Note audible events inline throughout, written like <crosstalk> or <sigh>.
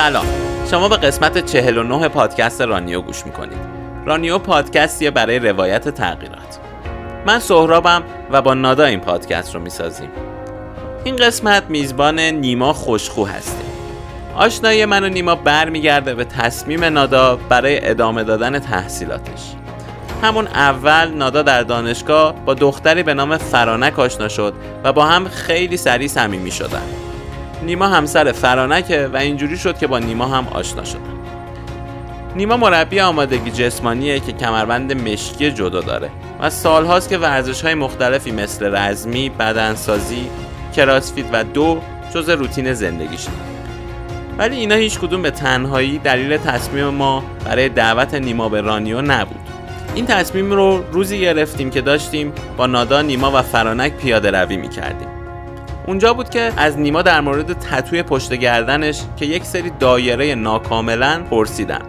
سلام. شما به قسمت 49 پادکست رانیو گوش می‌کنید. رانیو پادکستیه برای روایت تغییرات. من سهرابم و با نادا این پادکست رو می‌سازیم. این قسمت میزبان نیما خوشخو هستیم. آشنایی من و نیما برمیگرده به تصمیم نادا برای ادامه دادن تحصیلاتش. همون اول نادا در دانشگاه با دختری به نام فرانک آشنا شد و با هم خیلی سریع صمیمی شدن. نیما همسر فرانکه و اینجوری شد که با نیما هم آشنا شدن. نیما مربی آمادگی جسمانیه که کمربند مشکی جدا داره و سالهاست که ورزش های مختلفی مثل رزمی، بدنسازی، کراسفیت و دو جز روتین زندگیشه ولی اینا هیچ کدوم به تنهایی دلیل تصمیم ما برای دعوت نیما به رانیو نبود. این تصمیم رو روزی گرفتیم که داشتیم با نادا نیما و فرانک پیاده روی می کردیم اونجا بود که از نیما در مورد تتوی پشت گردنش که یک سری دایره ناکاملا پرسیدم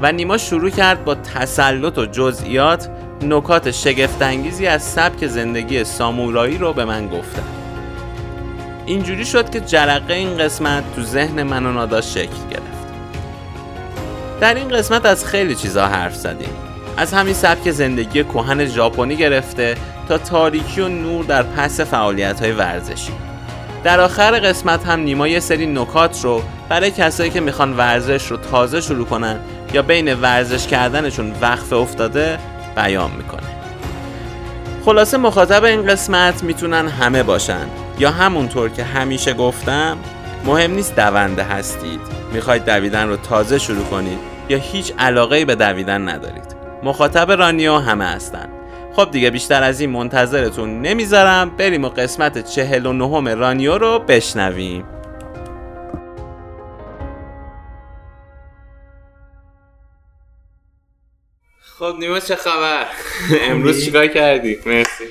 و نیما شروع کرد با تسلط و جزئیات نکات شگفتانگیزی از سبک زندگی سامورایی رو به من گفتن. اینجوری شد که جرقه این قسمت تو ذهن من و نادا شکل گرفت. در این قسمت از خیلی چیزا حرف زدیم. از همین سبک زندگی کهن ژاپنی گرفته تا تاریکی و نور در پس فعالیت های ورزشی. در آخر قسمت هم نیما یه سری نکات رو برای کسایی که می‌خوان ورزش رو تازه شروع کنن یا بین ورزش کردنشون وقف افتاده بیان می‌کنه. خلاصه مخاطب این قسمت می‌تونن همه باشن. یا همونطور که همیشه گفتم مهم نیست دونده هستید. می‌خواید دویدن رو تازه شروع کنید یا هیچ علاقه به دویدن ندارید. مخاطب رانیو همه هستن. خب دیگه بیشتر از این منتظرتون نمی‌ذارم بریم و قسمت چهل و نهم رانیو رو بشنویم خب نیما چه خبر؟ <laughs> امروز چیکار کردی؟ مرسی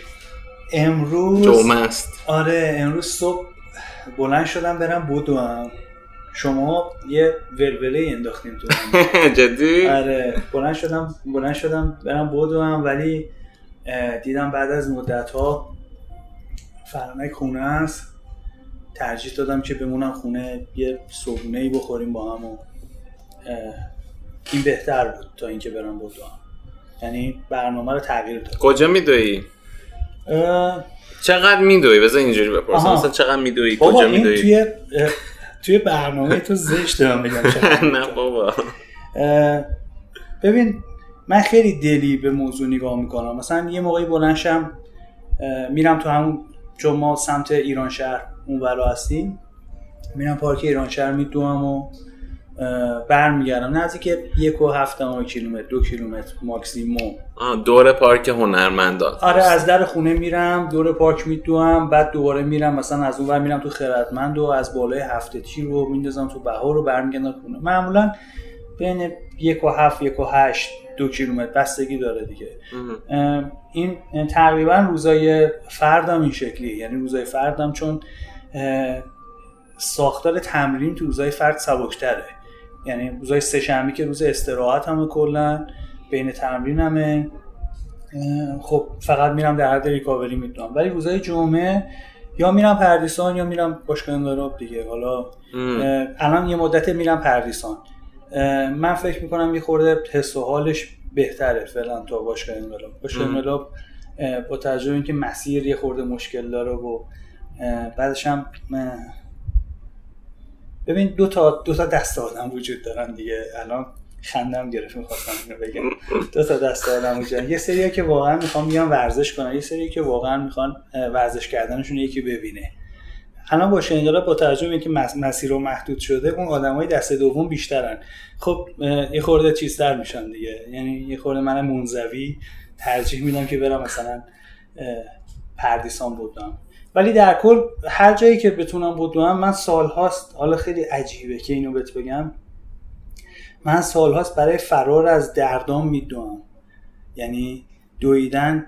امروز جمعه است آره امروز صبح بلند شدم برم بدوم شما یه ولوله انداختیم تو. <laughs> جدی؟ آره بلند شدم بلند شدم برم بدوم ولی دیدم بعد از مدت ها فرانک خونه است ترجیح دادم که بمونم خونه یه صبحونه ای بخوریم با هم و این بهتر بود تا اینکه برم بدوم یعنی برنامه رو تغییر دادم کجا میدوی؟ اه، چقدر میدوی؟ بذار اینجوری بپرسم. مثلا چقدر میدوی؟ کجا میدوی؟ توی توی برنامه تو زشت دارم میگم چقدر <laughs> نه بابا ببین من خیلی دلی به موضوع نگاه می‌کنم. مثلا یه موقعی بلنشم میرم تو همون چون ما سمت ایران شهر اون ورا هستیم. میرم پارک ایران شهر میدوم و برمیگردم. نزدیک یک و هفت کیلومتر دو کیلومتر ماکسیموم. دور پارک هنرمندان آره از در خونه میرم دور پارک میدوم بعد دوباره میرم مثلا از اون میرم تو خردمند و از بالای هفته تیر رو میندازم تو بهار رو برمیگردم خونه. معمولا بین یک و هفت یک و هشت دو کیلومتر بستگی داره دیگه. این تقریبا روزای فردم این شکلیه. یعنی روزای فردم چون ساختار تمرین تو روزای فرد سبکتره. یعنی روزای سه‌شنبه که روز استراحت همه کلا بین تمرین همه خب فقط میرم در حد ریکاوری می‌دونم. ولی روزای جمعه یا میرم پردیسان یا میرم باشگاه انقلاب دیگه. حالا الان یه مدت میرم پردیسان. من فکر می‌کنم یه خورده حس و حالش بهتره فعلا تا باشگاه انقلاب باشگاه. انقلاب با توجه به اینکه مسیر یه خورده مشکل داره و بعدش هم ببین دو تا دو تا دست آدم وجود دارن دیگه الان خندم گرفت می‌خواستم اینو بگم دو تا دست آدم وجود. یه سری که واقعا می‌خوان بیان ورزش کنن یه سری که واقعا می‌خوان ورزش کردنشون یکی ببینه الان باشه انقلاب با توجه به مس- مسیر رو محدود شده اون آدمای دست دوم بیشترن. خب یه خورده چیزتر میشن دیگه. یعنی یه خورده من منزوی ترجیح میدم که برم مثلا پردیسان بودم ولی در کل هر جایی که بتونم بدوم من سالهاست حالا خیلی عجیبه که اینو بهت بگم. من سالهاست برای فرار از دردام میدوم یعنی دویدن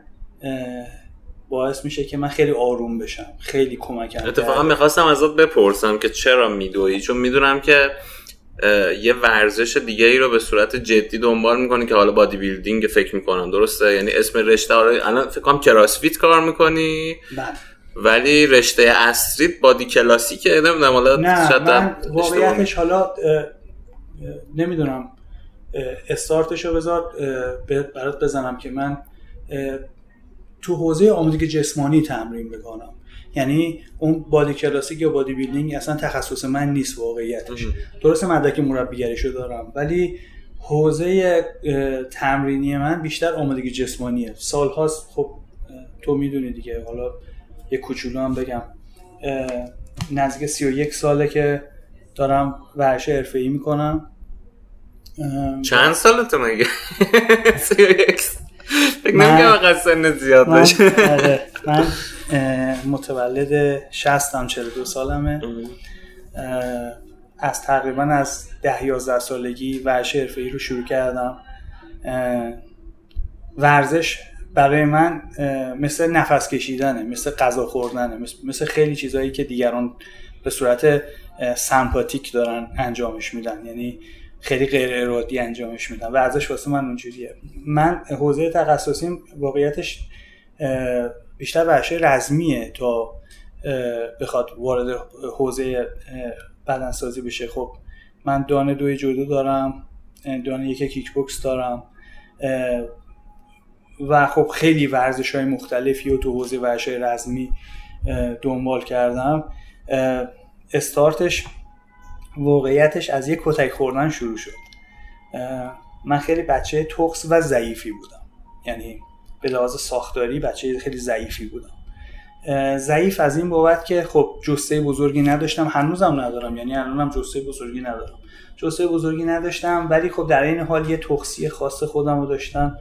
باعث میشه که من خیلی آروم بشم خیلی کمکم اتفاقا. می‌خواستم ازت بپرسم که چرا میدوی چون می‌دونم که یه ورزش دیگه ای رو به صورت جدی دنبال می‌کنی که حالا بادی بیلدینگ فکر می‌کنم درسته؟ یعنی اسم رشته رو الان فکر کنم کراسفیت کار می‌کنی؟ بله. ولی رشته اصلیت بادی کلاسیکه نمی‌دونم حالا نه من واقعیتش حالا نمی‌دونم. استارتش رو بذار برات بزنم که من تو حوزه آمادگی جسمانی تمرین بکنم یعنی اون بادی کلاسیک یا بادی بیلدینگ اصلا تخصص من نیست واقعیتش. درست مدرک مربیگریشو دارم ولی حوزه تمرینی من بیشتر آمادگی جسمانیه. سالهاست خب تو می‌دونی دیگه. حالا یه کوچولو هم بگم. نزدیک 31 ساله که دارم ورش حرفه‌ای می‌کنم. چند سالته مگه؟ <laughs> 31 فکر نمیگم سن زیاد باشه آره، من متولد 60 هم 42 سالمه. از تقریبا از 10 11 سالگی ورزش حرفه‌ای رو شروع کردم. ورزش برای من مثل نفس کشیدنه مثل غذا خوردنه مثل خیلی چیزهایی که دیگران به صورت سمپاتیک دارن انجامش میدن. یعنی خیلی غیر ارادی انجامش میدن ورزش واسه من اونجوریه. من حوزه تخصصیم واقعیتش بیشتر ورزش رزمیه تا بخواد وارد حوزه بدنسازی بشه. خب من دانه دوی جودو دارم دانه یک کیک بوکس دارم و خب خیلی ورزش های مختلفی و تو حوزه ورزش رزمی دنبال کردم. استارتش واقعیتش از یک کتک خوردن شروع شد. من خیلی بچه تخص و ضعیفی بودم. یعنی به لحاظ ساختاری بچه خیلی ضعیفی بودم. ضعیف از این بابت که خب جسته بزرگی نداشتم. هنوزم ندارم. یعنی الانم جسته بزرگی ندارم. جسته بزرگی نداشتم ولی خب در این حال یه تخصی خاص خودم رو داشتم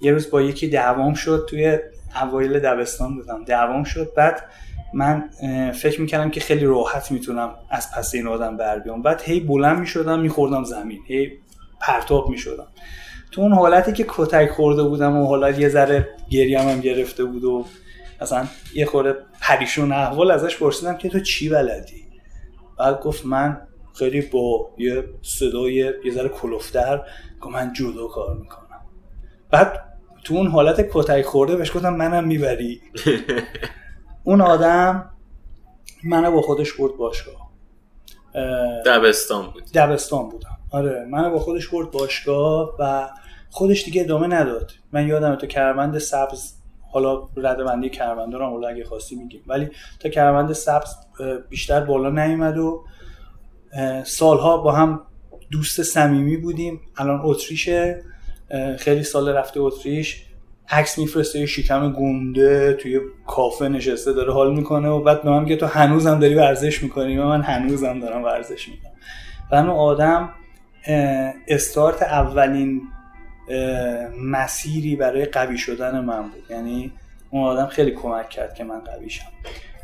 یه روز با یکی دعوام شد توی اوایل دبستان بودم. دعوام شد بعد من فکر می‌کردم که خیلی راحت می‌تونم از پس این آدم بر بیام. بعد هی بلند می‌شدم میخوردم زمین. هی پرتاب می‌شدم. تو اون حالتی که کتک خورده بودم و حالا یه ذره گریم هم گرفته بود و اصلا یه خورده پریشون احوال ازش پرسیدم که تو چی بلدی؟ بعد گفت من خیلی با یه صدای یه ذره کلوفتر گفت من جودو کار می‌کنم. بعد تو اون حالت کتک خورده بهش گفتم منم می‌بری. <laughs> اون آدم منو با خودش برد باشگاه. دبستان بود. دبستان بودم. آره منو با خودش برد باشگاه و خودش دیگه ادامه نداد. من یادم تو کرمند سبز حالا رده بندی رو حالا اگه خواستی میگیم. ولی تا کرمند سبز بیشتر بالا نیومد و سالها با هم دوست صمیمی بودیم. الان اتریشه. خیلی سال رفته اتریش. عکس میفرسته یه شکم گونده توی کافه نشسته داره حال می‌کنه و بعد به من میگه تو هنوزم داری ورزش می‌کنی؟ و من هنوزم دارم ورزش می‌کنم. و اون آدم استارت اولین مسیری برای قوی شدن من بود. یعنی اون آدم خیلی کمک کرد که من قوی شم.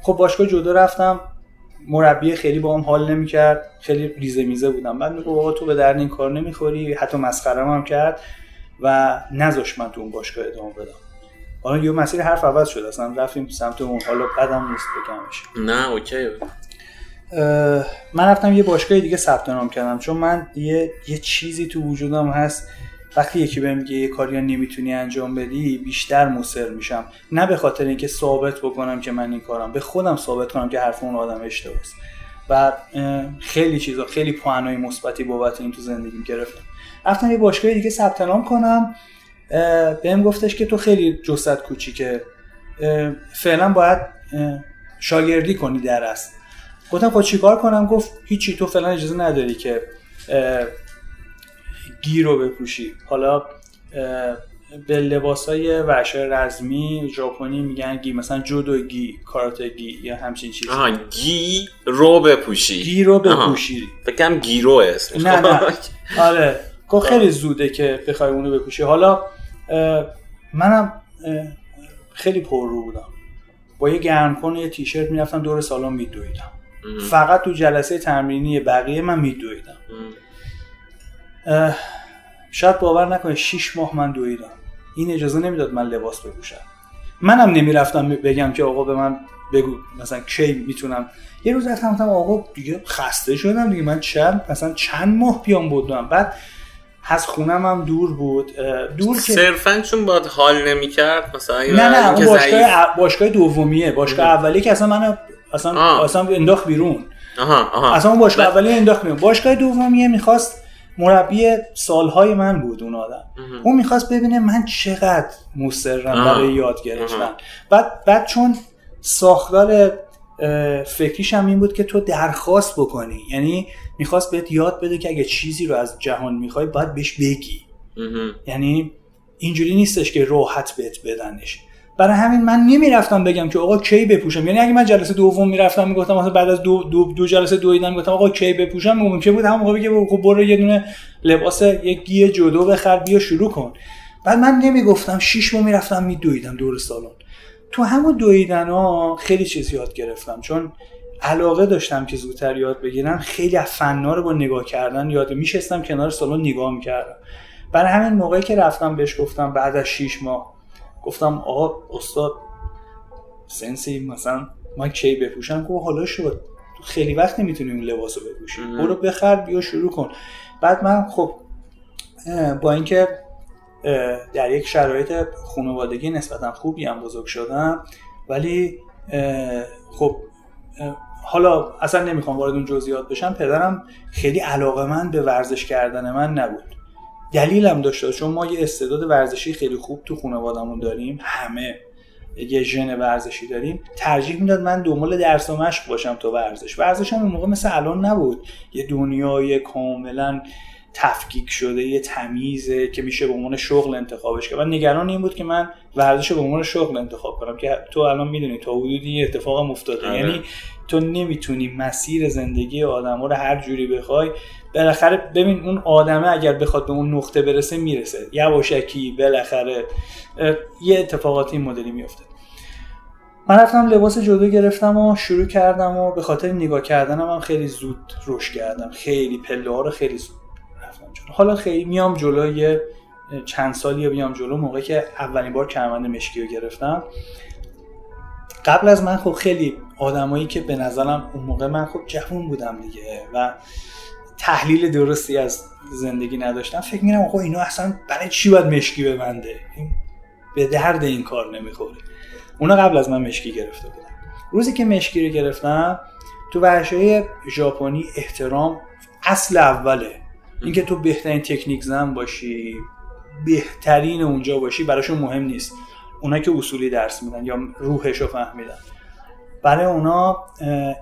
خب باشگاه جدا رفتم مربی خیلی با هم حال نمی‌کرد خیلی ریزه میزه بودم. بعد میگه تو به درد این کار نمی‌خوری. حتی مسخره هم کرد. و نذاش من تو اون باشگاه ادامه بدم. حالا یه مسیر حرف عوض شد اصلا رفتیم سمت اون حالا قدم نیست بگمش نه اوکی. من رفتم یه باشگاه دیگه ثبت نام کردم چون من یه یه چیزی تو وجودم هست. وقتی یکی بهم میگه یه کاری نمی‌تونی انجام بدی بیشتر مصر میشم. نه به خاطر اینکه ثابت بکنم که من این کارم به خودم ثابت کنم که حرف اون آدم اشتباهه. و خیلی چیزا خیلی پوانای مثبتی بابت این تو زندگیم گرفتم. رفتم یه باشگاه دیگه ثبت نام کنم. بهم گفتش که تو خیلی جست کوچیکه. فعلا باید شاگردی کنی درس گفتم خب چیکار کنم؟ گفت هیچی تو فعلا اجازه نداری که گی رو بپوشی. حالا به لباس های ورشه رزمی ژاپنی میگن گی مثلا جودو گی کاراته گی یا همچین چیزی. آها گی رو بپوشی. گی رو بپوشی. فکرم گیرو اسمش. نه نه. <laughs> آره. گفت خیلی زوده که بخوای اونو بپوشی. حالا منم خیلی پر رو بودم. با یه گرمکن یه تیشرت می‌رفتم دور سالن میدویدم. فقط تو جلسه تمرینی بقیه من میدویدم. شاید باور نکنه 6 ماه من دویدم. این اجازه نمی‌داد من لباس بپوشم. منم نمی‌رفتم بگم که آقا به من بگو مثلا کی می‌تونم. یه روز رفتم آقا دیگه خسته شدم دیگه من چند مثلا چند ماه بیام بودم. بعد از خونم هم دور بود دور که صرفا چون باید حال نمی‌کرد مثلا نه نه اون باشگاه باشگاه دومیه باشگاه اولی که اصلا من اصلا آه. اصلا انداخت بیرون آها آها اصلا اون باشگاه اولی انداخت میون باشگاه دومیه می‌خواست مربی سالهای من بود اون آدم. اون می‌خواست ببینه من چقدر مصرم آه. برای یاد گرفتن. بعد بعد چون ساختار فکریش هم این بود که تو درخواست بکنی یعنی می‌خواست بهت یاد بده که اگه چیزی رو از جهان می‌خوای باید بهش بگی. یعنی اینجوری نیستش که راحت بهت بدنش. برای همین من نمی‌رفتم بگم که آقا کی بپوشم. یعنی اگه من جلسه دوم می‌رفتم می‌گفتم مثلا بعد از دو, دو, دو جلسه دویدم می‌گفتم آقا کی بپوشم؟ ممکن بود همون موقع بگه خب برو یه دونه لباس یک گیه جدو بخر بیا شروع کن. بعد من نمی‌گفتم شیش ماه می‌رفتم میدویدم دور سالن. تو همون دویدن ها خیلی چیز یاد گرفتم. چون علاقه داشتم که زودتر یاد بگیرم خیلی از فنا رو با نگاه کردن یاد میشستم کنار سالن نگاه می‌کردم. برای همین موقعی که رفتم بهش گفتم بعد از 6 ماه گفتم آقا استاد سنسی مثلا من کی بپوشم؟ گفت حالا شد تو خیلی وقت نمی‌تونی اون لباس رو بپوشی. برو بخر بیا شروع کن. بعد من خب با اینکه در یک شرایط خانوادگی نسبتا خوبی هم بزرگ شدم ولی خب حالا اصلا نمی‌خوام وارد اون جزئیات بشم پدرم خیلی علاقه من به ورزش کردن من نبود. دلیلم داشته چون ما یه استعداد ورزشی خیلی خوب تو خانوادمون داریم همه یه ژن ورزشی داریم. ترجیح می‌داد من دنبال درس و مشق باشم تا ورزش. ورزش هم اون موقع مثل الان نبود. یه دنیای کاملا تفکیک شده یه تمیزه که میشه به عنوان شغل انتخابش کرد. و نگران این بود که من ورزش رو به عنوان شغل انتخاب کنم. که تو الان می‌دونی تا حدودی اتفاق افتاده. آره. یعنی تو نمی‌تونی مسیر زندگی آدم رو هر جوری بخوای بالاخره ببین اون آدمه اگر بخواد به اون نقطه برسه می‌رسه. یواشکی بالاخره یه اتفاقاتی این مدلی میفته من رفتم لباس جدو گرفتم و شروع کردم و به خاطر نگاه کردنم هم خیلی زود رشد کردم. خیلی پله ها رو خیلی زود رفتم جلو. حالا خیلی میام جلو یه چند سالی بیام جلو موقعی که اولین بار کمربند مشکی رو گرفتم. قبل از من خب خیلی آدمایی که به نظرم اون موقع من خب جوون بودم دیگه و تحلیل درستی از زندگی نداشتم فکر میرم آقا اینا اصلا برای چی باید مشکی ببنده؟ به درد این کار نمی‌خوره. اونا قبل از من مشکی گرفته بودن. روزی که مشکی رو گرفتم تو ورزشهای ژاپنی احترام اصل اوله. اینکه تو بهترین تکنیک زن باشی بهترین اونجا باشی براشون مهم نیست. اونا که اصولی درس میدن یا روحش رو فهمیدن. برای اونا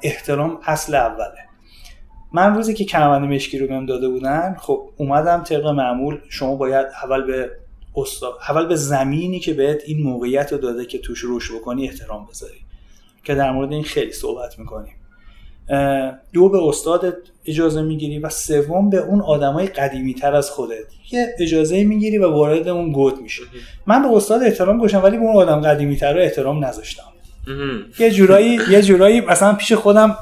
احترام اصل اوله. من روزی که کمربند مشکی رو بهم داده بودن خب اومدم طبق معمول شما باید اول به استاد اول به زمینی که بهت این موقعیت رو داده که توش روش بکنی احترام بذاری. که در مورد این خیلی صحبت می‌کنیم. دو به استادت اجازه می‌گیری و سوم به اون آدمای قدیمی تر از خودت. یه اجازه می‌گیری و وارد اون گود میشه من به استاد احترام گذاشتم ولی به اون آدم قدیمی تر رو احترام نذاشتم. یه جورایی یه جورایی مثلا پیش خودم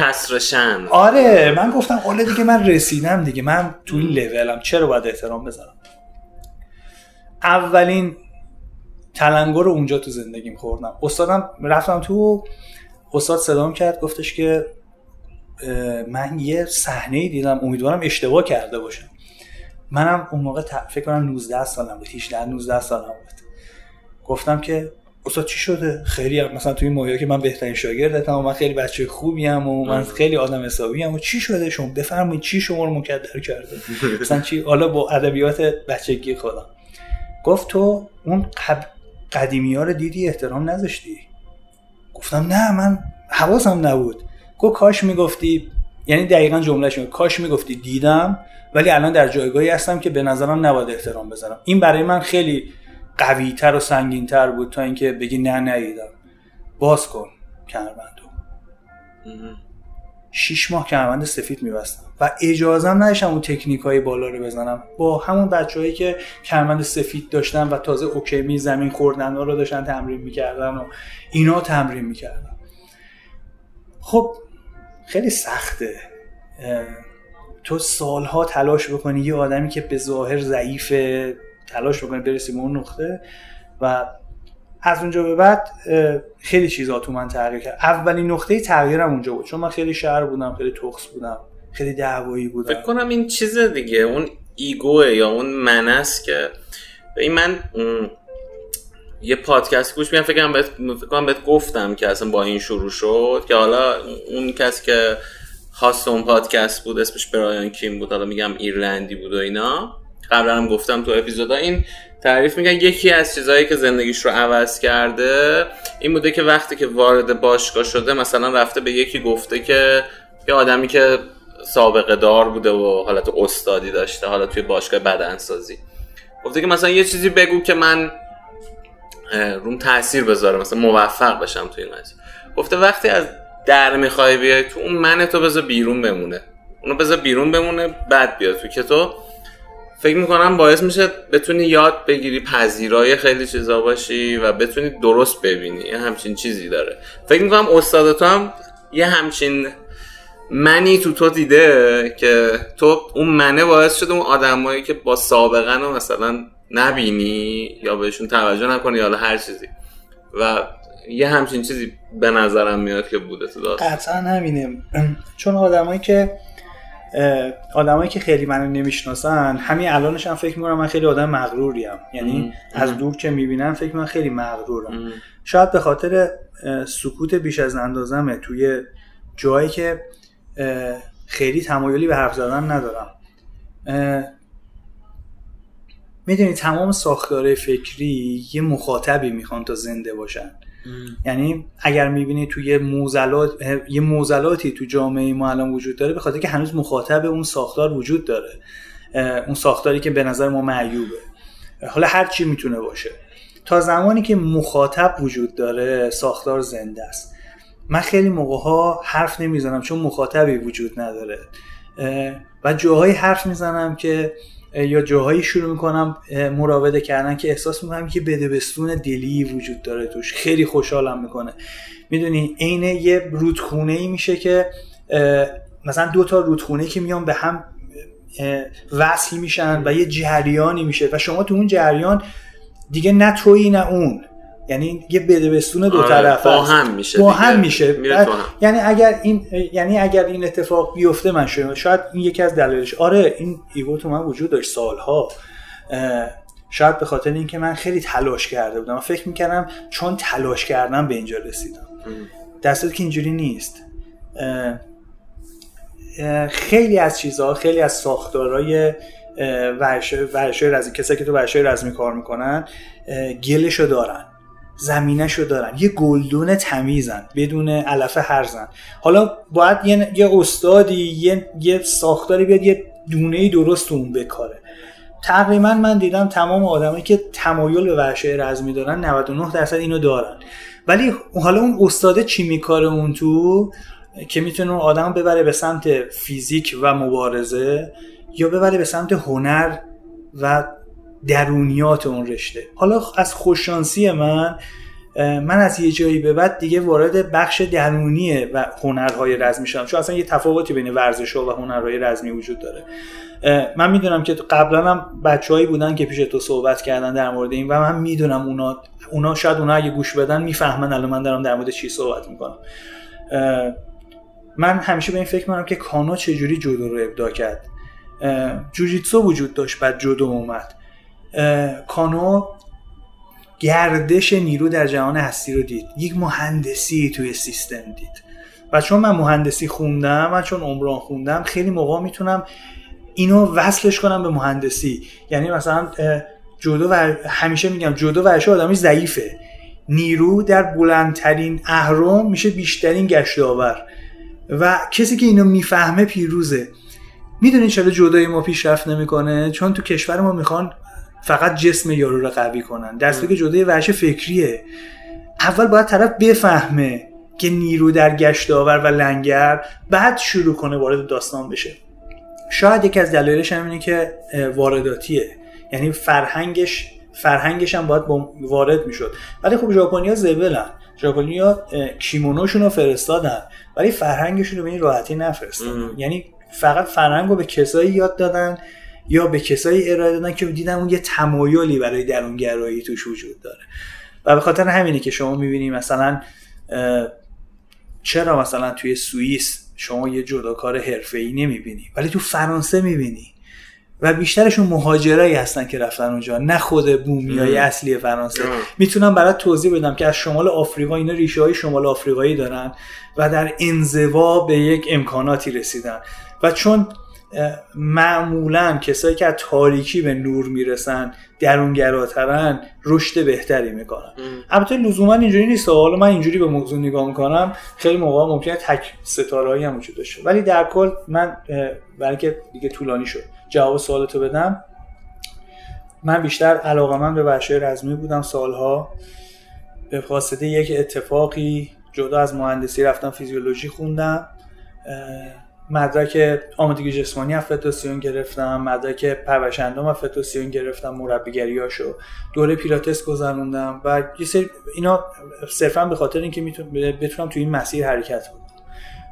کسرشن. آره من گفتم حالا دیگه من رسیدم دیگه. من تو این لولم چرا باید احترام بذارم؟ اولین تلنگر رو اونجا تو زندگیم خوردم. استادم رفتم تو استاد صدام کرد گفتش که من یه صحنه دیدم امیدوارم اشتباه کرده باشم. منم اون موقع ت- فکر کنم 19 سالم بود 18 19 سالم بود. گفتم که استاد چی شده؟ خیلی هم مثلا توی این که من بهترین شاگردتم و من خیلی بچه خوبی ام و من خیلی آدم حسابی ام و چی شده شما؟ بفرمایید چی شما رو مکدر کرده؟ مثلا چی؟ حالا با ادبیات بچگی خودم. گفت تو اون قب... قدیمی ها رو دیدی احترام نذاشتی؟ گفتم نه من حواسم نبود. گفت کاش می‌گفتی یعنی دقیقا جملهش کاش می‌گفتی دیدم ولی الان در جایگاهی هستم که به نظرم نباید احترام بذارم. این برای من خیلی قویتر و سنگینتر بود تا اینکه بگی نه ندیدم باز کن کمربندو. شیش ماه کمربند سفید میبستم. و اجازم نداشتم اون تکنیک های بالا رو بزنم. با همون بچههایی که کمربند سفید داشتن و تازه اوکیمی زمین خوردن رو داشتن تمرین می‌کردن و اینا تمرین می‌کردن. خب خیلی سخته. تو سالها تلاش بکنی یه آدمی که به ظاهر ضعیفه تلاش بکنی برسی به اون نقطه و از اونجا به بعد خیلی چیزا تو من تغییر کرد اولین نقطه تغییرم اونجا بود. چون من خیلی شهر بودم خیلی تخص بودم. خیلی دعوایی بودم فکر کنم این چیز دیگه اون ایگوه یا اون من که این من م، یه پادکست گوش میدم فکر بهت فکر کنم بهت گفتم که اصلا با این شروع شد که حالا اون کسی که خواست اون پادکست بود اسمش برایان کیم بود حالا میگم ایرلندی بود و اینا. قبلا هم گفتم تو اپیزودا این تعریف میگن یکی از چیزهایی که زندگیش رو عوض کرده این بوده که وقتی که وارد باشگاه شده مثلا رفته به یکی گفته که یه آدمی که سابقه دار بوده و حالت استادی داشته حالا توی باشگاه بدنسازی. گفته که مثلا یه چیزی بگو که من روم تاثیر بذاره مثلا موفق بشم توی این قضیه گفته وقتی از در می‌خوای بیای تو اون من تو بذار بیرون بمونه. اونو بذار بیرون بمونه بعد بیا تو که تو فکر می‌کنم باعث میشه بتونی یاد بگیری پذیرای خیلی چیزا باشی و بتونی درست ببینی. یه همچین چیزی داره. فکر می‌کنم استاد تو هم یه همچین منی تو تو دیده که تو اون منه باعث شده اون آدمایی که با سابقه رو مثلا نبینی یا بهشون توجه نکنی یا هر چیزی. و یه همچین چیزی به نظرم میاد که بوده تو داستان. قطعا همینه. چون آدمایی که آدمایی که خیلی منو نمی‌شناسن همین الانش هم فکر می‌کنم من خیلی آدم مغروریم. یعنی از دور که می‌بینم فکر من خیلی مغرورم. شاید به خاطر سکوت بیش از اندازمه توی جایی که خیلی تمایلی به حرف زدن ندارم. می‌دونی تمام ساختاره فکری یه مخاطبی می‌خوان تا زنده باشن. یعنی اگر می‌بینی توی یه موزلات یه موزلاتی تو جامعه ما الان وجود داره به خاطر که هنوز مخاطب اون ساختار وجود داره. اون ساختاری که به نظر ما معیوبه. حالا هر چی می‌تونه باشه. تا زمانی که مخاطب وجود داره ساختار زنده است. من خیلی موقع ها حرف نمی‌زنم چون مخاطبی وجود نداره. و جاهایی حرف می‌زنم که یا جاهایی شروع می‌کنم مراوده کردن که احساس می‌کنم که بدبستون دلی وجود داره توش. خیلی خوشحالم می‌کنه. می‌دونی عین یه رودخونه ای میشه که مثلا دو تا رودخونه که میان به هم وصل میشن و یه جریانی میشه. و شما تو اون جریان دیگه نه تویی نه اون. یعنی یه بدبستون دو آره، طرف با هم میشه با هم میشه. یعنی اگر این یعنی اگر این اتفاق بیفته من شاید شاید این یکی از دلایلش. آره این ایگو تو من وجود داشت سالها. شاید به خاطر اینکه من خیلی تلاش کرده بودم. فکر می‌کردم چون تلاش کردم به اینجا رسیدم. دستت که اینجوری نیست. خیلی از چیزها خیلی از ساختارهای ورشای رزمی کسایی که تو ورشای رزمی کار می‌کنن گلشو دارن. زمینشو دارن. یه گلدون تمیزن بدون علف هرزن حالا باید یه, یه استادی یه, یه ساختاری بیاد یه دونه درست اون بکاره. تقریبا من دیدم تمام آدمایی که تمایل به ورشه رزمی دارن 99 درصد اینو دارن. ولی حالا اون استاده چی میکاره اون تو؟ که می‌تونه اون آدم ببره به سمت فیزیک و مبارزه یا ببره به سمت هنر و درونیات اون رشته. حالا از خوششانسی من من از یه جایی به بعد دیگه وارد بخش درونی و هنرهای رزمی شدم. چون اصلا یه تفاوتی بین ورزش و هنرهای رزمی وجود داره. من می‌دونم که قبلا هم بچههایی بودن که پیش تو صحبت کردن در مورد این و من می‌دونم اونا اونا شاید اونا اگه گوش بدن می‌فهمن الان من دارم در مورد چی صحبت می‌کنم. من همیشه به این فکر می‌کنم که کانو چجوری جودو رو ابدا کرد. جوجیتسو وجود داشت بعد جودو اومد. کانو گردش نیرو در جهان هستی رو دید. یک مهندسی توی سیستم دید. و چون من مهندسی خوندم و چون عمران خوندم خیلی موقع می‌تونم اینو وصلش کنم به مهندسی. یعنی مثلا جودو و همیشه میگم جودو ورشه آدمی ضعیفه. نیرو در بلندترین اهرام میشه بیشترین گشت آور. و کسی که اینو می‌فهمه پیروزه. می‌دونید چرا جودای ما پیشرفت نمی‌کنه؟ چون تو کشور ما می‌خوان فقط جسم یارو رو قوی کنن. در که جدای وحش فکریه. اول باید طرف بفهمه که نیرو در گشت آور و لنگر بعد شروع کنه وارد داستان بشه. شاید یکی از دلایلش هم اینه که وارداتیه. یعنی فرهنگش فرهنگش هم باید وارد می‌شد. ولی خب ژاپنیا زبلن. ژاپنیا کیمونوشون رو فرستادن. ولی فرهنگشون رو به این راحتی نفرستادن. یعنی فقط فرهنگ رو به کسایی یاد دادن یا به کسایی ارائه دادن که دیدن اون یه تمایلی برای درونگرایی توش وجود داره. و به خاطر همینه که شما می‌بینی مثلا چرا مثلا توی سوئیس شما یه جداکار حرفه‌ای نمی‌بینی؟ ولی تو فرانسه می‌بینی. و بیشترشون مهاجرایی هستن که رفتن اونجا نه خود بومیای اصلی فرانسه. می‌تونم برات توضیح بدم که از شمال آفریقا اینا ریشه های شمال آفریقایی دارن و در انزوا به یک امکاناتی رسیدن. و چون معمولا کسایی که از تاریکی به نور می‌رسن درونگراترن رشد بهتری می‌کنن. البته لزوما اینجوری نیست. حالا من اینجوری به موضوع نگاه می‌کنم خیلی موقع ممکنه تک ستاره هم وجود داشته. ولی در کل من برای که دیگه طولانی شد جواب سوالتو بدم. من بیشتر علاقه من به بچه رزمی بودم سالها. به واسطه یک اتفاقی جدا از مهندسی رفتم فیزیولوژی خوندم. مدرک آمادگی جسمانی از فتوسیون گرفتم مدرک پرورشندام از فتوسیون گرفتم مربیگریاشو. دوره پیلاتس گذروندم و یه اینا صرفا به خاطر اینکه بتونم تو این مسیر حرکت کنم.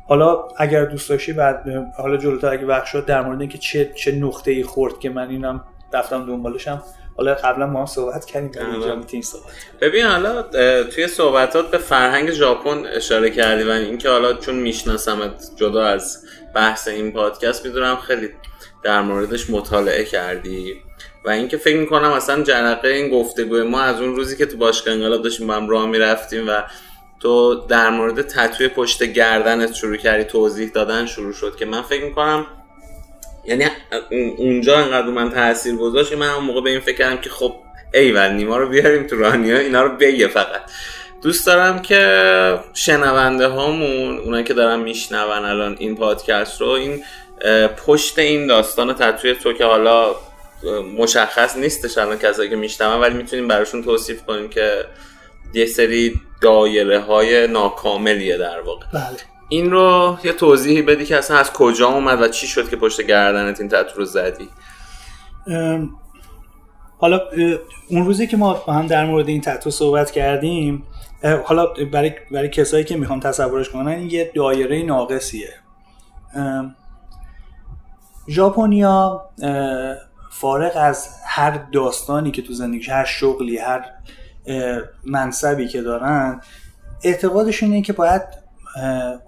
حالا اگر دوست داشتی بعد حالا جلوتر اگه وقت شد در مورد اینکه چه چه نقطه ای خورد که من اینم رفتم دنبالشم حالا قبلا ما هم صحبت کردیم اینجا صحبت ببین حالا توی صحبتات به فرهنگ ژاپن اشاره کردی و اینکه حالا چون میشناسمت جدا از بحث این پادکست می‌دونم خیلی در موردش مطالعه کردی و اینکه فکر می‌کنم اصلا جرقه این گفتگوی ما از اون روزی که تو باشگاه انقلاب داشتیم با هم راه می‌رفتیم و تو در مورد تطوی پشت گردنت شروع کردی توضیح دادن شروع شد که من فکر می‌کنم یعنی اونجا انقدر من تاثیر گذاشت که من اون موقع به این فکر کردم که خب ایول نیما رو بیاریم تو رانیا اینا رو بگه فقط دوست دارم که شنونده هامون اونایی که دارن میشنون الان این پادکست رو این پشت این داستان تطوی تو که حالا مشخص نیستش الان کسایی که میشنون ولی می‌تونیم براشون توصیف کنیم که یه سری دایره های ناکاملیه در واقع بله. این رو یه توضیحی بدی که اصلا از کجا اومد و چی شد که پشت گردنت این تطور رو زدی؟ حالا اون روزی که ما با هم در مورد این تتو صحبت کردیم حالا برای, برای کسایی که می‌خوام تصورش کنن این یه دایره ناقصیه. ژاپنیا فارغ از هر داستانی که تو زندگی هر شغلی هر منصبی که دارن اعتقادشون اینه که باید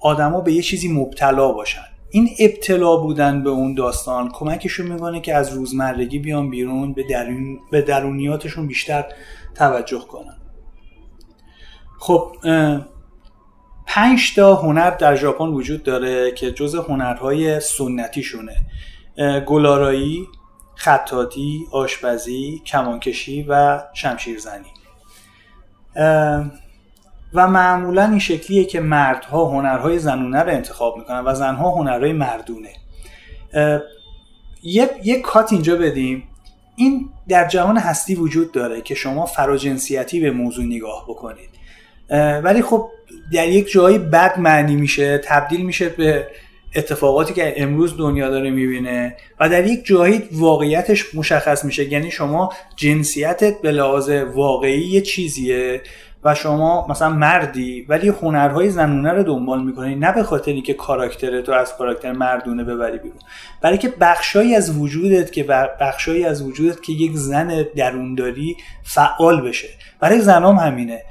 آدما به یه چیزی مبتلا باشن. این ابتلا بودن به اون داستان کمکشون می‌کنه که از روزمرگی بیان بیرون به, درون، به درونیاتشون بیشتر توجه کنن. خب پنج تا هنر در ژاپن وجود داره که جز هنرهای سنتیشونه. گلارایی خطاطی آشپزی کمانکشی و شمشیرزنی. و معمولا این شکلیه که مردها هنرهای زنونه رو انتخاب می‌کنن و زنها هنرهای مردونه. یه،, یه کات اینجا بدیم. این در جهان هستی وجود داره که شما فراجنسیتی به موضوع نگاه بکنید. ولی خب در یک جایی بد معنی میشه تبدیل میشه به اتفاقاتی که امروز دنیا داره می‌بینه و در یک جایی واقعیتش مشخص میشه. یعنی شما جنسیتت به لحاظ واقعی یه چیزیه. و شما مثلا مردی ولی هنرهای زنونه رو دنبال می‌کنی نه به خاطری که کاراکترت رو از کاراکتر مردونه ببری بیرون برای که بخشایی از وجودت که بخشایی از وجودت که یک زن داری فعال بشه. برای زنام همینه.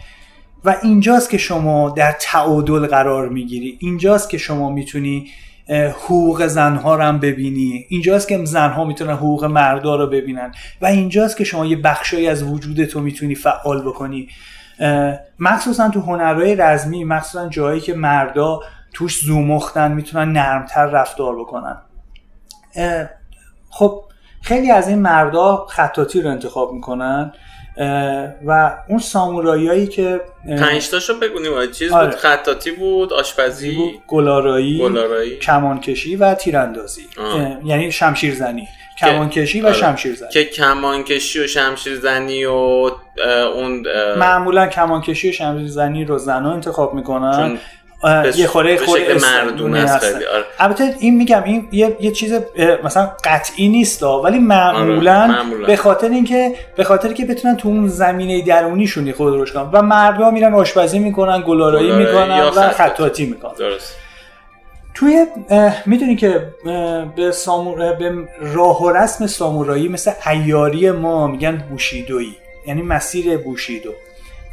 و اینجاست که شما در تعادل قرار می‌گیری. اینجاست که شما می‌تونی حقوق زنها رو هم ببینی. اینجاست که زنها می‌تونن حقوق مردا رو ببینن. و اینجاست که شما یه بخشایی از وجودت رو می‌تونی فعال بکنی. مخصوصا تو هنرهای رزمی مخصوصا جایی که مردا توش زومختن می‌تونن نرمتر رفتار بکنن. خب خیلی از این مردا خطاطی رو انتخاب می‌کنن و اون سامورایی که پنج تاشو بگونیم چیز آره. بود خطاطی بود آشپزی بود گلارایی, گلارایی. کمانکشی و تیراندازی. یعنی شمشیرزنی. کمانکشی و آره. شمشیرزنی که کمانکشی و شمشیرزنی و اون معمولا کمانکشی و شمشیرزنی رو زنها انتخاب می‌کنن یه خوره خوره مردونه است خیلی آره. البته این میگم این یه, یه چیز مثلا قطعی نیست ولی معمولا, آره. به خاطر اینکه به خاطر که بتونن تو اون زمینه درونیشون خود روش کنن و مردها میرن آشپزی می‌کنن گلارایی می‌کنن و خطاطی می‌کنن درست توی می‌دونی که به, سامور... به راه و رسم سامورایی مثل ایاری ما میگن بوشیدویی یعنی مسیر بوشیدو.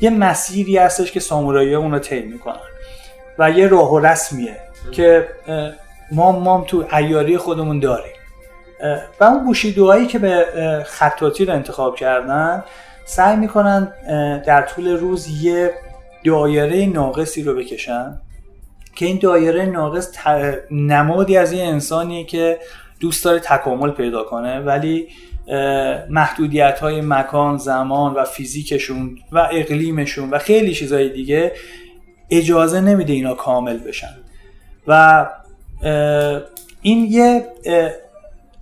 یه مسیری هستش که سامورایی اون رو طی می‌کنن و یه راه و رسمیه که ما مام تو ایاری خودمون داریم. و اون بوشیدوهایی که به خطاطی رو انتخاب کردن سعی می‌کنن در طول روز یه دایره ناقصی رو بکشن. که این دایره ناقص نمادی از یه انسانیه که دوست داره تکامل پیدا کنه ولی محدودیت های مکان زمان و فیزیکشون و اقلیمشون و خیلی چیزهای دیگه اجازه نمیده اینا کامل بشن. و این یه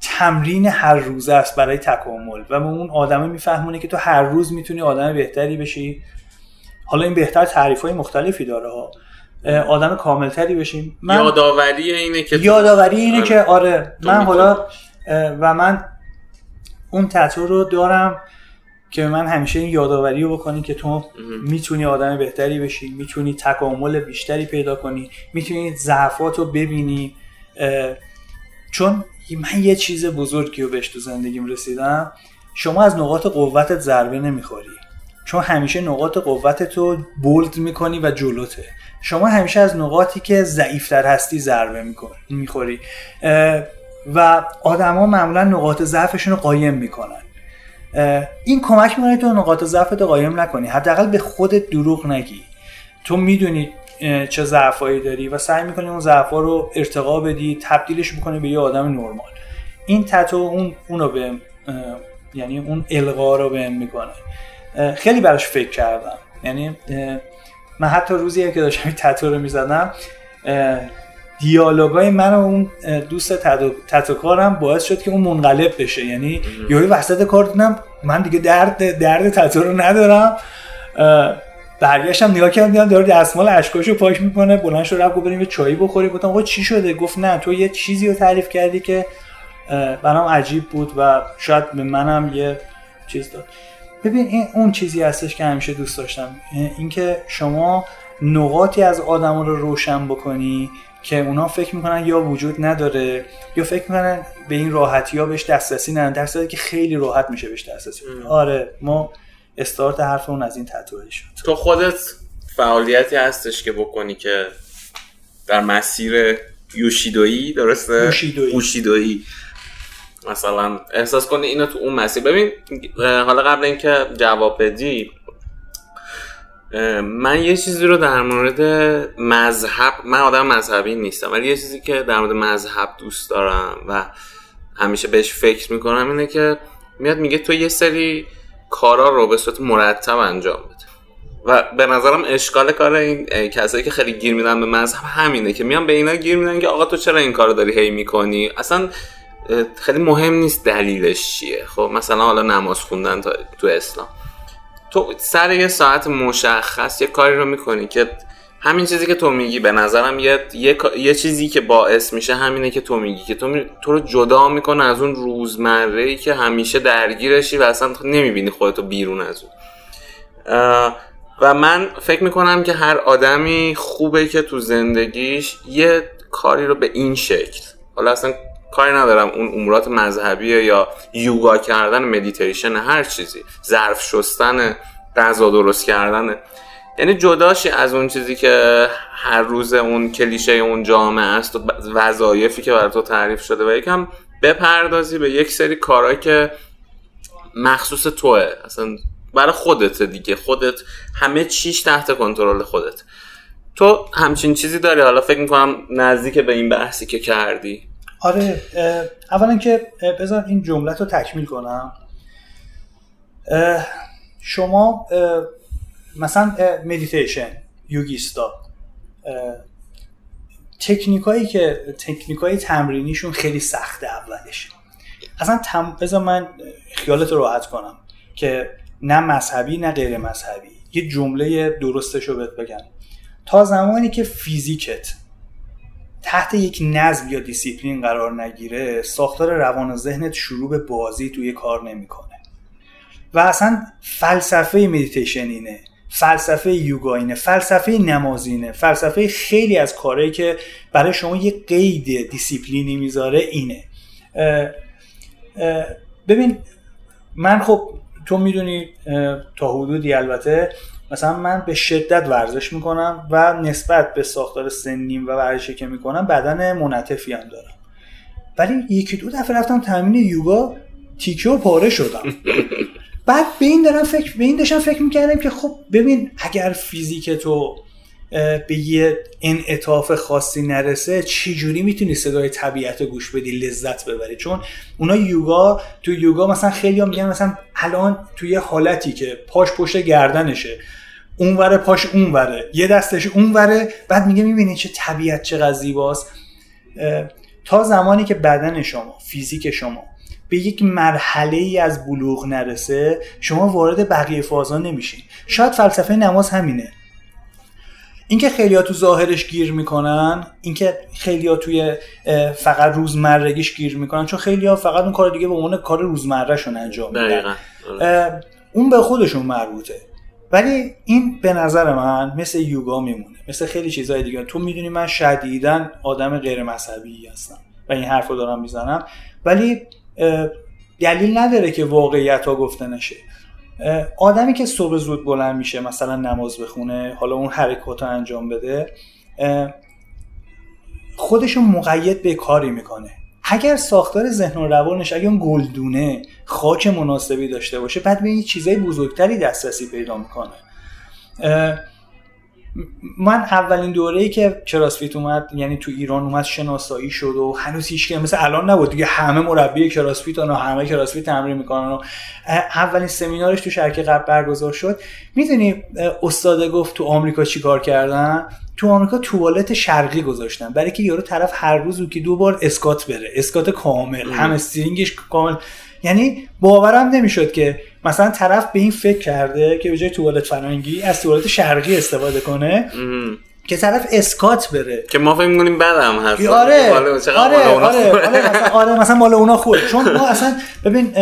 تمرین هر روزه است برای تکامل و اون آدمه میفهمونه که تو هر روز می‌تونی آدم بهتری بشی. حالا این بهتر تعریف های مختلفی داره ها. آدم کاملتری بشیم. من یادآوری اینه که یادآوری اینه آره. که آره من حالا و من اون تتو رو دارم که من همیشه این یادآوری رو بکنی که تو می‌تونی آدم بهتری بشی می‌تونی تکامل بیشتری پیدا کنی می‌تونی ضعفات رو ببینی. چون من یه چیز بزرگی رو بهش تو زندگیم رسیدم. شما از نقاط قوتت ضربه نمی‌خوری. چون همیشه نقاط قوتت رو بولد می‌کنی و جلوته. شما همیشه از نقاطی که ضعیفتر هستی ضربه می‌خوری. و آدما معمولا نقاط ضعفشون رو قایم می‌کنن. این کمک می‌کنه تو نقاط ضعفت قایم نکنی. حداقل به خودت دروغ نگی. تو می‌دونی چه ضعفایی داری و سعی می‌کنی اون ضعفا رو ارتقا بدی تبدیلش می‌کنی به یه آدم نرمال. این تتو اون اونو به یعنی اون القا رو بهم می‌کنه. خیلی براش فکر کردم. یعنی من حتی روزی که داشتم تتو رو می‌زدم دیالوگای من و اون دوست تتوکارم باعث شد که اون منقلب بشه. یعنی یهوی وسط کار دیدم من دیگه درد درد تتو رو ندارم. برگشتم نگاه کردم دیدم داره دستمال اشکاشو پاک می‌کنه بلند شد رفت گفت بریم یه چایی بخوریم. گفتم آقا چی شده؟ گفت نه تو یه چیزی رو تعریف کردی که برام عجیب بود و شاید به منم یه چیز داد. ببین این اون چیزی هستش که همیشه دوست داشتم. اینکه شما نقاطی از آدم رو روشن بکنی که اونا فکر می‌کنن یا وجود نداره یا فکر می‌کنن به این راحتی ها بهش دسترسی ندارن در که خیلی راحت میشه بهش دسترسی آره ما استارت حرفمون از این تطوری شد. تو خودت فعالیتی هستش که بکنی که در مسیر یوشیدویی درسته؟ یوشیدویی. مثلا احساس کنی اینو تو اون مسیر. ببین حالا قبل اینکه جواب بدی من یه چیزی رو در مورد مذهب من آدم مذهبی نیستم ولی یه چیزی که در مورد مذهب دوست دارم و همیشه بهش فکر می‌کنم اینه که میاد میگه تو یه سری کارا رو به صورت مرتب انجام بده. و به نظرم اشکال کار این کسایی که خیلی گیر میدن به مذهب همینه که میان به اینا گیر میدن که آقا تو چرا این کارو داری هی می‌کنی؟ اصلا خیلی مهم نیست دلیلش چیه. خب مثلا حالا نماز خوندن تو اسلام. تو سر یه ساعت مشخص یه کاری رو می‌کنی که همین چیزی که تو میگی به نظرم یه, یه, چیزی که باعث میشه همینه که تو میگی که تو, تو رو جدا می‌کنه از اون روزمره ای که همیشه درگیرشی و اصلا نمی‌بینی خودتو بیرون از اون. و من فکر می‌کنم که هر آدمی خوبه که تو زندگیش یه کاری رو به این شکل حالا اصلا کاری ندارم. اون امورات مذهبی یا یوگا کردن مدیتیشن هر چیزی. ظرف شستن غذا درست کردن. یعنی جداشی از اون چیزی که هر روز اون کلیشه اون جامعه است و وظایفی که برای تو تعریف شده و یکم بپردازی به یک سری کارهایی که مخصوص توه. اصلا برای خودت دیگه. خودت همه چیش تحت کنترل خودت. تو همچین چیزی داری؟ حالا فکر می‌کنم نزدیک به این بحثی که کردی. آره اولا که بذار این جمله رو تکمیل کنم. شما مثلا مدیتیشن یوگیستا تکنیکایی که تکنیکای تمرینیشون خیلی سخته اولش. اصلا تم... بذار من خیالت راحت کنم که نه مذهبی نه غیر مذهبی. یه جمله درستش رو بهت بگم. تا زمانی که فیزیکت تحت یک نظم یا دیسیپلین قرار نگیره ساختار روان و ذهنت شروع به بازی توی کار نمی‌کنه. و اصلا فلسفه مدیتیشن اینه فلسفه یوگا اینه فلسفه نماز اینه فلسفه خیلی از کارهایی که برای شما یه قید دیسیپلینی می‌ذاره اینه. ببین من خب تو می‌دونی تا حدودی البته مثلا من به شدت ورزش می‌کنم و نسبت به ساختار سنیم و ورزشی که می‌کنم بدن منعطفی هم دارم. ولی یکی دو دفعه رفتم تمرین یوگا تیکه و پاره شدم. <laughs> بعد به این دارم فکر به این داشتم فکر می‌کردم که خب ببین اگر فیزیک تو به یه انعطاف خاصی نرسه چی جوری می‌تونی صدای طبیعت رو گوش بدی لذت ببری؟ چون اونا یوگا تو یوگا مثلا خیلی هم میگن مثلا الان توی حالتی که پاش پشت گردنشه اونوره پاش اونوره یه دستش اونوره بعد میگه می‌بینی چه طبیعت چقدر زیباست. تا زمانی که بدن شما فیزیک شما به یک مرحله ای از بلوغ نرسه شما وارد بقیه فازا نمیشین. شاید فلسفه نماز همینه. اینکه خیلیا تو ظاهرش گیر می‌کنن اینکه خیلیا توی فقط روزمرگیش گیر می‌کنن چون خیلیا فقط اون کار دیگه به عنوان کار روزمرهشون انجام میدن. اون به خودشون مربوطه. ولی این به نظر من مثل یوگا میمونه مثل خیلی چیزهای دیگه. تو می‌دونی من شدیدا آدم غیر مذهبی هستم و این حرف رو دارم می‌زنم. ولی دلیل نداره که واقعیت ها گفته نشه. آدمی که صبح زود بلند میشه مثلا نماز بخونه حالا اون حرکات انجام بده خودشون مقید به کاری می‌کنه. اگر ساختار ذهن و روانش اگه اون گلدونه خاک مناسبی داشته باشه بعد به این چیزای بزرگتری دسترسی پیدا می‌کنه. من اولین دوره ای که کراسفیت اومد یعنی تو ایران اومد شناسایی شد و هنوز هیچ مثل الان نبود. دیگه همه مربی کراسفیت و همه کراسفیت تمرین می‌کنن و اولین سمینارش تو شرکه قبل برگزار شد. می‌دونی استاده گفت تو آمریکا چیکار کردن؟ تو آمریکا توالت شرقی گذاشتن. برای که یارو طرف هر روز که دو بار اسکات بره. اسکات کامل. هم استرینگش کامل. یعنی باورم نمی‌شد که مثلا طرف به این فکر کرده که به جای توالت فرنگی از توالت شرقی استفاده کنه که طرف اسکات بره. که ما فکر می‌کنیم بعدم هست. آره آره آره, آره, مثلا <laughs> آره مثلا مال اونا خوب چون ما اصلا ببین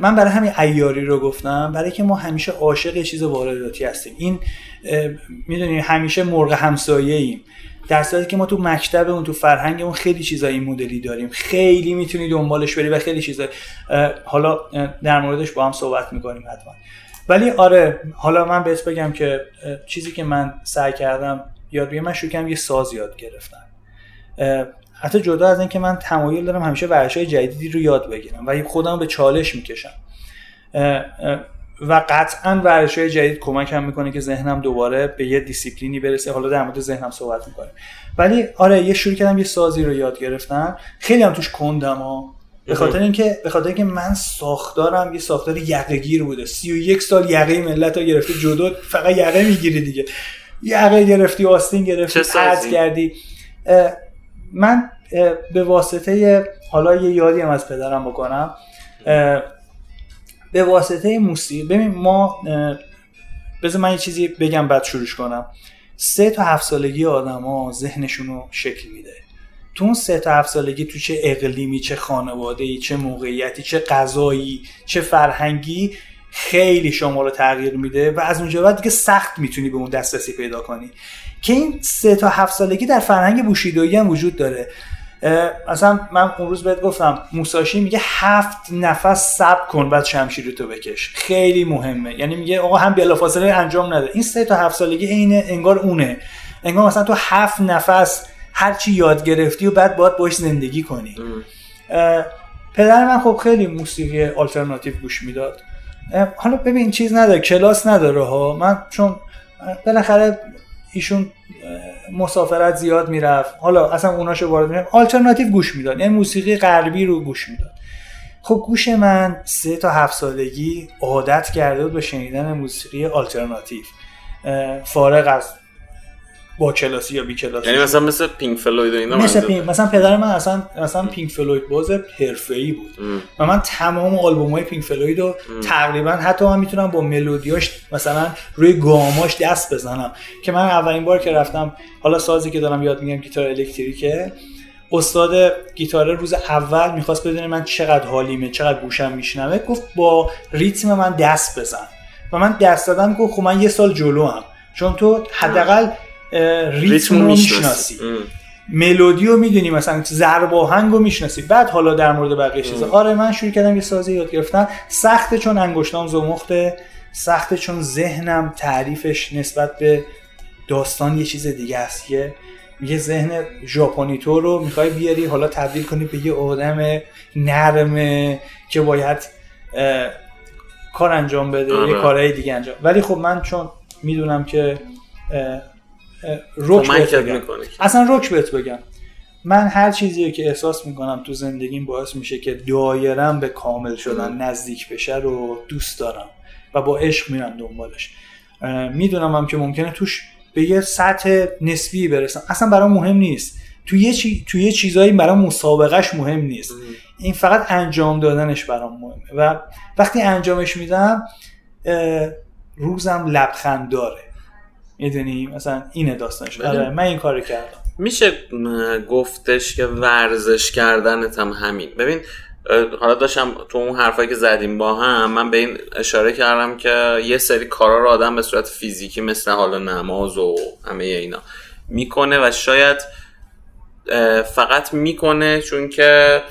من برای همین ایاری رو گفتم برای که ما همیشه عاشق چیز وارداتی هستیم. این می‌دونی همیشه مرغ همسایه ایم در صورتی که ما تو مکتب اون تو فرهنگ اون خیلی چیزای این مدلی داریم. خیلی می‌تونی دنبالش بری و خیلی چیزا حالا در موردش با هم صحبت می‌کنیم حتما. ولی آره حالا من بهت بگم که چیزی که من سعی کردم یاد بگیرم من شروع یه ساز یاد گرفتم. حتی جدا از اینکه من تمایل دارم همیشه ورزش جدیدی رو یاد بگیرم و خودم به چالش می‌کشم. و قطعا ورزش های جدید کمکم می‌کنه که ذهنم دوباره به یه دیسیپلینی برسه. حالا در مورد ذهنم صحبت می‌کنه ولی آره یه شروع کردم یه سازی رو یاد گرفتم. خیلی هم توش کندم ها. به خاطر اینکه به خاطر اینکه من ساختارم یه ساختار یقه گیر بوده 31 سال یقه ملت ها گرفته جدو فقط یقه می‌گیری دیگه. یقه گرفتی آستین گرفتی قطع کردی. من به واسطه حالا یه یادی هم از پدرم بکنم. به واسطه موسیقی. ببین ما بذار من یه چیزی بگم بعد شروع کنم. سه تا هفت سالگی آدما ذهنشون رو شکل میده. تو اون سه تا هفت سالگی تو چه اقلیمی چه خانواده چه موقعیتی چه غذایی چه فرهنگی خیلی شما رو تغییر میده و از اونجا بعد دیگه سخت می‌تونی به اون دسترسی پیدا کنی. که این سه تا هفت سالگی در فرهنگ بوشیدویی هم وجود داره. مثلا من اون روز بهت گفتم موساشی میگه هفت نفس صبر کن بعد شمشیر تو بکش. خیلی مهمه. یعنی میگه آقا هم بلافاصله انجام نده. این سه تا هفت سالگی عین انگار اونه. انگار مثلا تو هفت نفس هرچی یاد گرفتی و بعد باید باش زندگی کنی. پدر من خب خیلی موسیقی آلترناتیو گوش می‌داد. حالا ببین چیز نداره کلاس نداره ها. من چون بالاخره ایشون مسافرت زیاد می‌رفت. حالا اصلا اوناشو وارد می‌رفت آلترناتیو گوش می‌داد. یعنی موسیقی غربی رو گوش می‌داد. خب گوش من سه تا هفت سالگی عادت کرده بود به شنیدن موسیقی آلترناتیو فارغ از با کلاسی یا بی کلاسی. یعنی مثلا مثل Pink Floyd و اینا مثل پینک مثلا پدر من اصلا مثلا Pink Floyd باز حرفه‌ای بود. و من تمام آلبوم‌های Pink Floyd رو تقریبا حتی من می‌تونم با ملودیاش مثلا روی گاماش دست بزنم. که من اولین بار که رفتم حالا سازی که دارم یاد میگیرم گیتار الکتریکه استاد گیتار روز اول می‌خواست بدونه من چقدر حالیمه چقدر گوشم میشنوه گفت با ریتم من دست بزن. و من دست زدم گفت خب من یه سال جلو هم چون تو حداقل ریتم رو می‌شناسی. ملودی رو می‌دونی مثلا ضرب آهنگ رو می‌شناسی. بعد حالا در مورد بقیه چیزا. آره من شروع کردم یه سازی یاد گرفتن. سخته چون انگشتام زمخته. سخته چون ذهنم تعریفش نسبت به داستان یه چیز دیگه است. یه یه ذهن ژاپنی تو رو می‌خوای بیاری حالا تبدیل کنی به یه آدم نرمه که باید کار انجام بده یه آره. کارهای دیگه انجام. ولی خب من چون می‌دونم که رک بهت بگم. می‌کنه اصلا رک بهت بگم. من هر چیزی که احساس می‌کنم تو زندگیم باعث میشه که دایرم به کامل شدن نزدیک بشه رو دوست دارم و با عشق میرم دنبالش. می‌دونم هم که ممکنه توش به یه سطح نسبی برسم. اصلا برام مهم نیست. تو یه, چی... تو یه چیزایی برام مسابقهش مهم نیست. این فقط انجام دادنش برام مهمه. و وقتی انجامش میدم روزم لبخند داره می‌دونی؟ مثلا اینه داستانش. آره من این کارو کردم. میشه گفتش که ورزش کردنت هم همین. ببین حالا داشتم تو اون حرفایی که زدیم با هم من به این اشاره کردم که یه سری کارا رو آدم به صورت فیزیکی مثل حالا نماز و همه اینا می‌کنه و شاید فقط می‌کنه چون که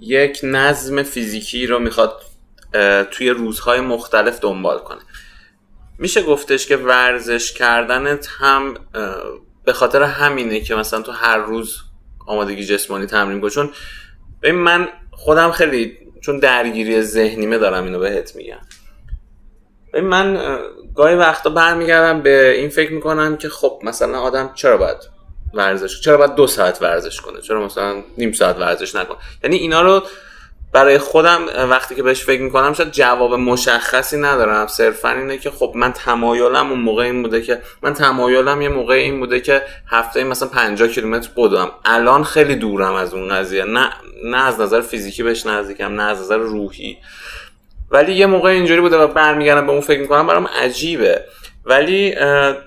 یک نظم فیزیکی رو می‌خواد توی روزهای مختلف دنبال کنه. میشه گفتش که ورزش کردنت هم به خاطر همینه که مثلا تو هر روز آمادگی جسمانی تمرین کن. چون من خودم خیلی چون درگیری ذهنیمه دارم اینو بهت میگم. ببین من اه، گاهی وقتا برمیگردم به این فکر می‌کنم که خب مثلا آدم چرا باید ورزش چرا باید دو ساعت ورزش کنه؟ چرا مثلا نیم ساعت ورزش نکنه؟ یعنی اینا رو برای خودم وقتی که بهش فکر می‌کنم شاید جواب مشخصی ندارم. صرفا اینه که خب من تمایلم اون موقع این بوده که من تمایلم یه موقع این بوده که هفته مثلا 50 کیلومتر بدوم الان خیلی دورم از اون قضیه. نه نه از نظر فیزیکی بهش نزدیکم نه از نظر روحی. ولی یه موقع اینجوری بوده و برمیگردم به اون فکر می‌کنم برام عجیبه. ولی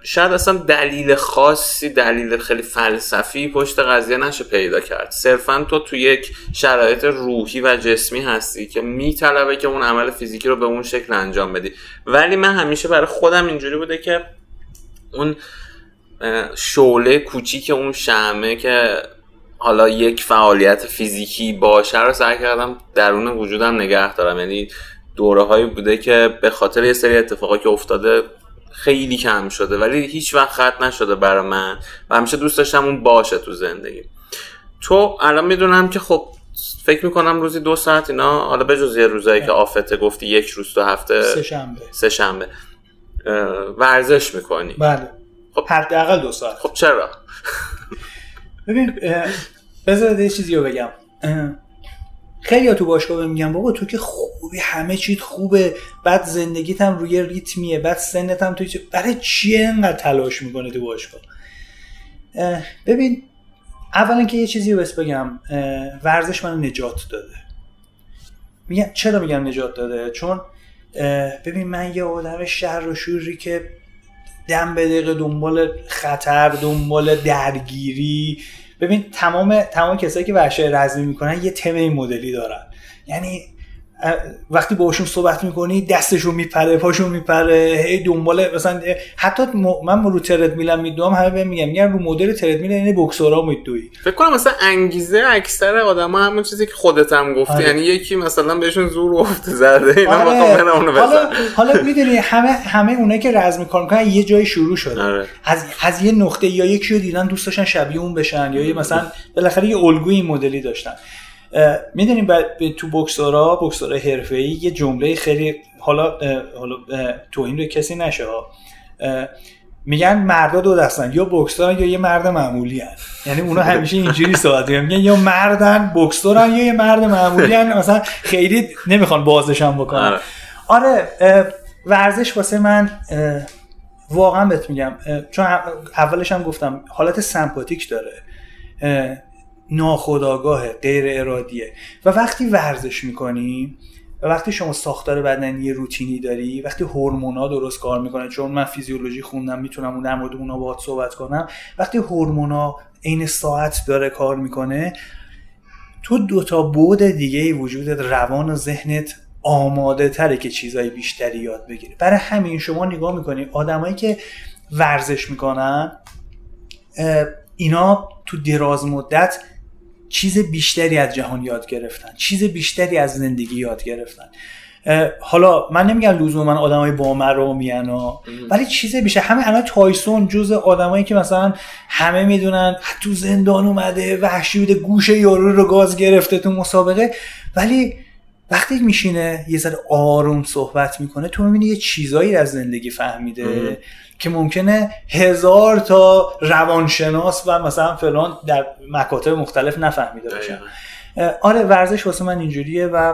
شاید اصلا دلیل خاصی دلیل خیلی فلسفی پشت قضیه نشه پیدا کرد. صرفا تو تو یک شرایط روحی و جسمی هستی که میطلبه که اون عمل فیزیکی رو به اون شکل انجام بدی. ولی من همیشه برای خودم اینجوری بوده که اون شعله کوچیک اون شمه که حالا یک فعالیت فیزیکی باشه رو سعی کردم درون وجودم نگه دارم. یعنی دوره هایی بوده که به خاطر یه سری اتفاقا که افتاده خیلی کم شده ولی هیچ وقت ختم نشده برای من و همیشه دوست داشتم اون باشه تو زندگی. تو الان می‌دونم که خب فکر می‌کنم روزی دو ساعت اینا حالا به جز یه روزایی که آفته گفتی یک روز تو هفته سه شنبه. سه شنبه. ورزش می‌کنی. بله. خب. حداقل دو ساعت. خب چرا؟ <laughs> ببین بذار یه چیزی رو بگم. خیلی تو باشگاه میگن بابا تو که خوبی همه چیت خوبه بعد زندگیت هم روی ریتمیه بعد سنت هم توی چه- برای چیه انقدر تلاش می‌کنه تو باشگاه؟ اه، ببین اولا که یه چیزی رو بس بگم ورزش منو نجات داده. میگم چرا میگم نجات داده؟ چون ببین من یه آدم شر و شوری که دم به دقیقه دنبال خطر دنبال درگیری ببین تمام تمام کسایی که ورشای رزمی می‌کنن یه تم مدلی دارن. یعنی وقتی باشون صحبت می‌کنی دستشون میپره پاشون میپره هی دنبال مثلا حتی من رو تردمیلم میدوام همه بهم میگن میگن رو مدل تردمیل این بوکسورا میدوی فکر کنم مثلا انگیزه اکثر آدما همون چیزی که خودت هم گفتی آره. یعنی یکی مثلا بهشون زور گفته زده اینا آره. حالا حالا می‌دونی همه همه اونایی که رزمی کار می‌کنن یه جای شروع شده آره. از از یه نقطه یا یکی رو دیدن دوست داشتن شبیه اون بشن یا یه مثلا بالاخره یه الگوی این مدلی داشتن می‌دونیم تو بکسورا بکسورا حرفه‌ای یه جمله خیلی حالا حالا اه، توهین به کسی نشه میگن مردا دو دستن یا بکسورن یا یه مرد معمولی هن. یعنی اونا همیشه اینجوری صحبت میگن یا مردن بکسورن یا یه مرد معمولی هن. مثلا خیلی نمی‌خوان بازشم بکنن آره. آره ورزش واسه من واقعا بهت میگم چون اولش هم گفتم حالت سمپاتیک داره اه، ناخداگاه غیر ارادیه. و وقتی ورزش می‌کنی و وقتی شما ساختار بدنی روتینی داری وقتی هورمونا درست کار می‌کنه چون من فیزیولوژی خوندم می‌تونم اون در مورد اونا باهات صحبت کنم. وقتی هورمونا عین ساعت داره کار می‌کنه تو دوتا بود دیگه ای وجودت روان و ذهنت آماده تره که چیزای بیشتری یاد بگیری. برای همین شما نگاه می‌کنی آدمایی که ورزش می‌کنن اینا تو دراز مدت چیز بیشتری از جهان یاد گرفتن چیز بیشتری از زندگی یاد گرفتن. حالا من نمیگم لزوما آدمای با ها ولی چیزی بیشه همه الان تایسون جز آدمایی که مثلا همه می‌دونن تو زندان اومده وحشی بوده گوش یارو رو گاز گرفته تو مسابقه. ولی وقتی میشینه یه ذره آروم صحبت می‌کنه تو می‌بینی یه چیزایی از زندگی فهمیده. که ممکنه هزار تا روانشناس و مثلا فلان در مکاتب مختلف نفهمیده باشن. آره ورزش واسه من اینجوریه و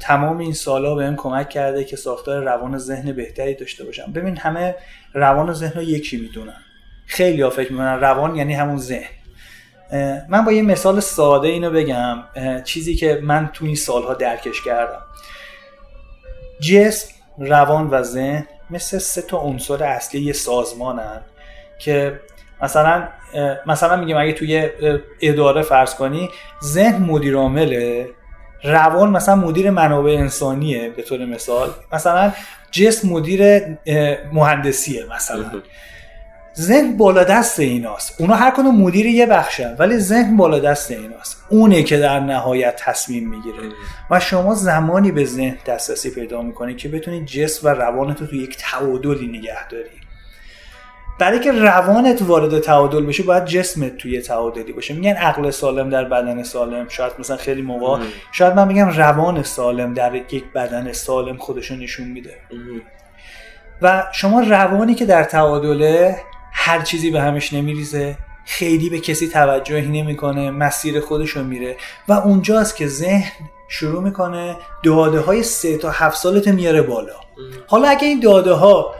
تمام این سالا بهم کمک کرده که ساختار روان ذهن بهتری داشته باشم. ببین همه روان و ذهن رو یکی می‌دونن. خیلی ها فکر می‌کنن روان یعنی همون ذهن. من با یه مثال ساده اینو بگم. چیزی که من تو این سالها درکش کردم. جسم روان و ذهن مثل سه تا عنصر اصلی یه سازمانن که مثلا مثلا میگم اگه توی اداره فرض کنی ذهن مدیر عامله روان مثلا مدیر منابع انسانیه به طور مثال. مثلا جسم مدیر مهندسیه مثلا. ذهن بالا دست ایناست. اونا هر کنون مدیر یه بخشن ولی ذهن بالا دست ایناست. اونه که در نهایت تصمیم می‌گیره. و شما زمانی به ذهن دسترسی پیدا می‌کنی که بتونی جسم و روانتو تو یک تعادلی نگه داری. برای که روانت وارد تعادل بشه باید جسمت توی تعادلی باشه. میگن عقل سالم در بدن سالم. شاید مثلا خیلی موقع شاید من میگم روان سالم در یک بدن سالم خودشو نشون میده. و شما روانی که در تعادله هر چیزی به همش نمیریزه. خیلی به کسی توجهی نمی‌کنه مسیر خودشو میره. و اونجاست که ذهن شروع می‌کنه داده های سه تا هفت سالت میاره بالا. حالا اگه این داده ها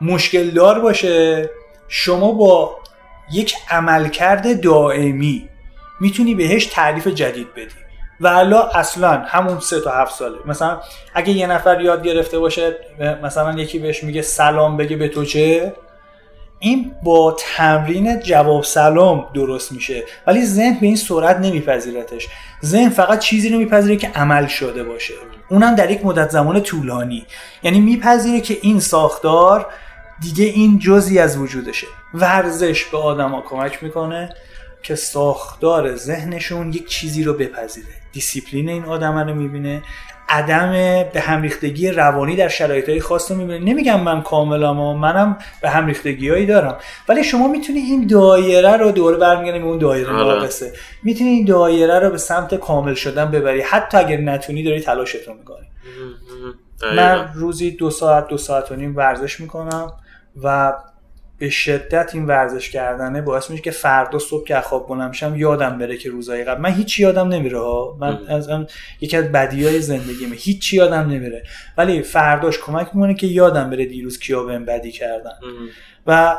مشکل دار باشه شما با یک عملکرد دائمی می‌تونی بهش تعریف جدید بدی. و الا اصلا همون سه تا هفت ساله. مثلا اگه یه نفر یاد گرفته باشه مثلا یکی بهش میگه سلام بگه به تو چه؟ این با تمرین جواب سلام درست میشه. ولی ذهن به این سرعت نمیپذیرتش. ذهن فقط چیزی رو میپذیره که عمل شده باشه. اونم در یک مدت زمان طولانی. یعنی میپذیره که این ساختار دیگه این جزی از وجودشه. ورزش به آدما کمک می‌کنه که ساختار ذهنشون یک چیزی رو بپذیره. دیسیپلین این آدم رو می‌بینه. عدم به همریختگی روانی در شرایط های خاص رو می‌بینه نمیگم من کاملا ما منم به همریختگی هایی دارم. ولی شما می‌تونی این دایره رو دور برمیگردیم به اون دایره آره. ناقصه. می‌تونی این دایره رو به سمت کامل شدن ببری. حتی اگر نتونی داری تلاشت رو می‌کنی. من روزی دو ساعت دو ساعت و نیم ورزش می‌کنم و به شدت این ورزش کردنه باعث میشه که فردا صبح که خواب بلند شم یادم بره که روزای قبل من هیچ یادم نمیره ها. من از اون یکی از بدیهای زندگیمه. هیچ یادم نمیره. ولی فرداش کمک می‌کنه که یادم بره دیروز کیا بهم بدی کردن. و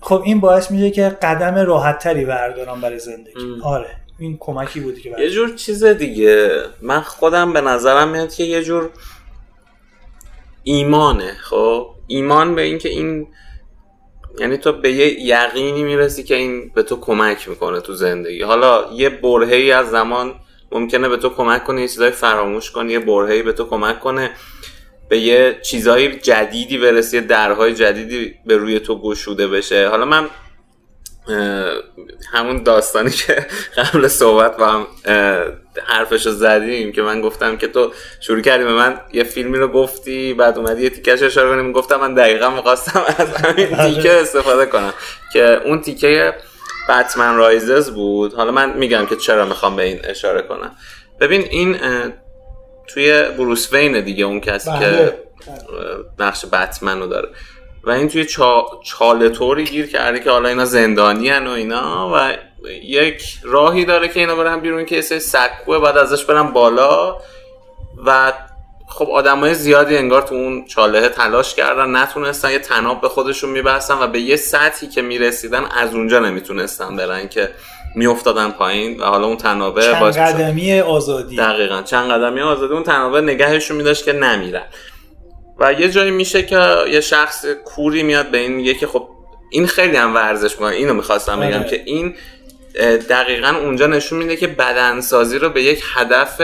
خب این باعث میشه که قدم راحت تری بردارم برای زندگی. آره. این کمکی بودی که یه جور چیز دیگه. من خودم به نظرم میاد که یه جور ایمانه خب؟ ایمان به اینکه این یعنی تو به یه یقینی می‌رسی که این به تو کمک می‌کنه تو زندگی. حالا یه برهی از زمان ممکنه به تو کمک کنه یه چیزای فراموش کنه یه برهی به تو کمک کنه به یه چیزای جدیدی برسی درهای جدیدی به روی تو گشوده بشه. حالا من همون داستانی که قبل صحبت با هم حرفش رو زدیم که من گفتم که تو شروع کردی به من یه فیلمی رو گفتی بعد اومدی یه تیکش اشاره کنیم گفتم من دقیقا می‌خواستم از همین <laughs> آره. تیکه استفاده کنم. که اون تیکه بتمن رایزز بود. حالا من میگم که چرا می‌خوام به این اشاره کنم. ببین این توی بروس وین دیگه اون کسی که بله. نقش بتمن رو داره. و این توی چا... چاله طوری گیر کرده که حالا اینا زندانی و اینا و یک راهی داره که اینا برن بیرون که سه سکوه بعد ازش برن بالا و خب های زیادی انگار تو اون چاله تلاش کردن نتونستن یه تناب به خودشون میبستن و به یه سطحی که می‌رسیدن از اونجا نمی‌تونستن برن که میافتادن پایین و حالا اون تنابه چند قدمی آزادی. دقیقا. چند قدمی آزادی. اون تنابه نگهشون میداشت که نمیرن. و یه جایی میشه که یه شخص کوری میاد به این میگه که خب این خیلی هم ورزش می‌کنه اینو می‌خواستم بگم آره. که این دقیقا اونجا نشون میده که بدنسازی رو به یک هدف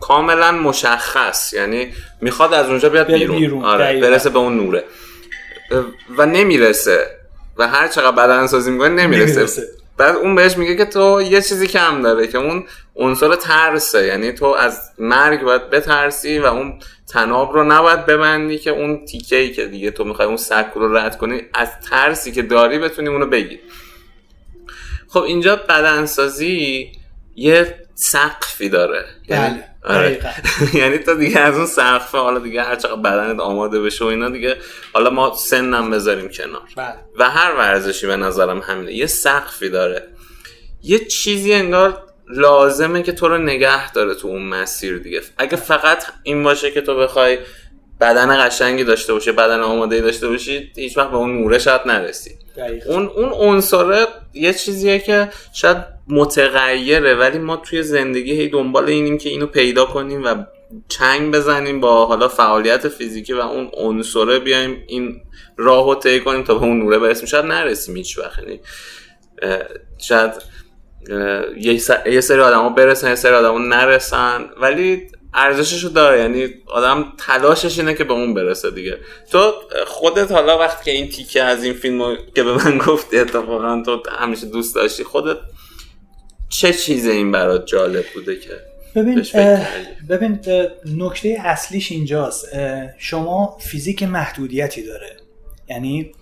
کاملا مشخص یعنی می‌خواد از اونجا بیاد بیرون, بیرون. آره برسه به اون نوره و نمی‌رسه و هر چقدر بدنسازی می‌کنه نمی‌رسه, نمی‌رسه. بعد اون بهش میگه که تو یه چیزی کم داره که اون عنصر ترسه. یعنی تو از مرگ باید بترسی و اون تناب رو نباید ببندی که اون تیکه ای که دیگه تو می‌خوای اون سک رو رد کنی از ترسی که داری بتونی اونو بگیری. خب اینجا بدنسازی یه سقفی داره. یعنی بله. آره. <laughs> یعنی تو دیگه از اون سقف حالا دیگه هر چقدر بدنت آماده بشه و اینا دیگه حالا ما سنم بذاریم کنار. بله. و هر ورزشی به نظرم همینه. یه سقفی داره. یه چیزی انگار لازمه که تو رو نگه داره تو اون مسیر دیگه. اگه فقط این باشه که تو بخوای بدن قشنگی داشته باشه بدن آماده داشته باشی هیچ وقت به اون نوره شاید نرسی. اون اون عنصره یه چیزیه که شاید متغیره ولی ما توی زندگی هی دنبال اینیم که اینو پیدا کنیم و چنگ بزنیم با حالا فعالیت فیزیکی و اون عنصره بیایم این راهو طی کنیم تا به اون نوره برسیم. شاید نرسیم هیچ وقت. یعنی شاید یه سری آدما برسن یه سری آدما نرسن ولی ارزششو داره. یعنی آدم تلاشش اینه که به اون برسه دیگه. تو خودت حالا وقتی که این تیکه از این فیلم که به من گفتی اتفاقا تو همیشه دوست داشتی خودت چه چیز این برات جالب بوده که ببین ببین نکته اصلیش اینجاست. شما فیزیک محدودیتی داره. یعنی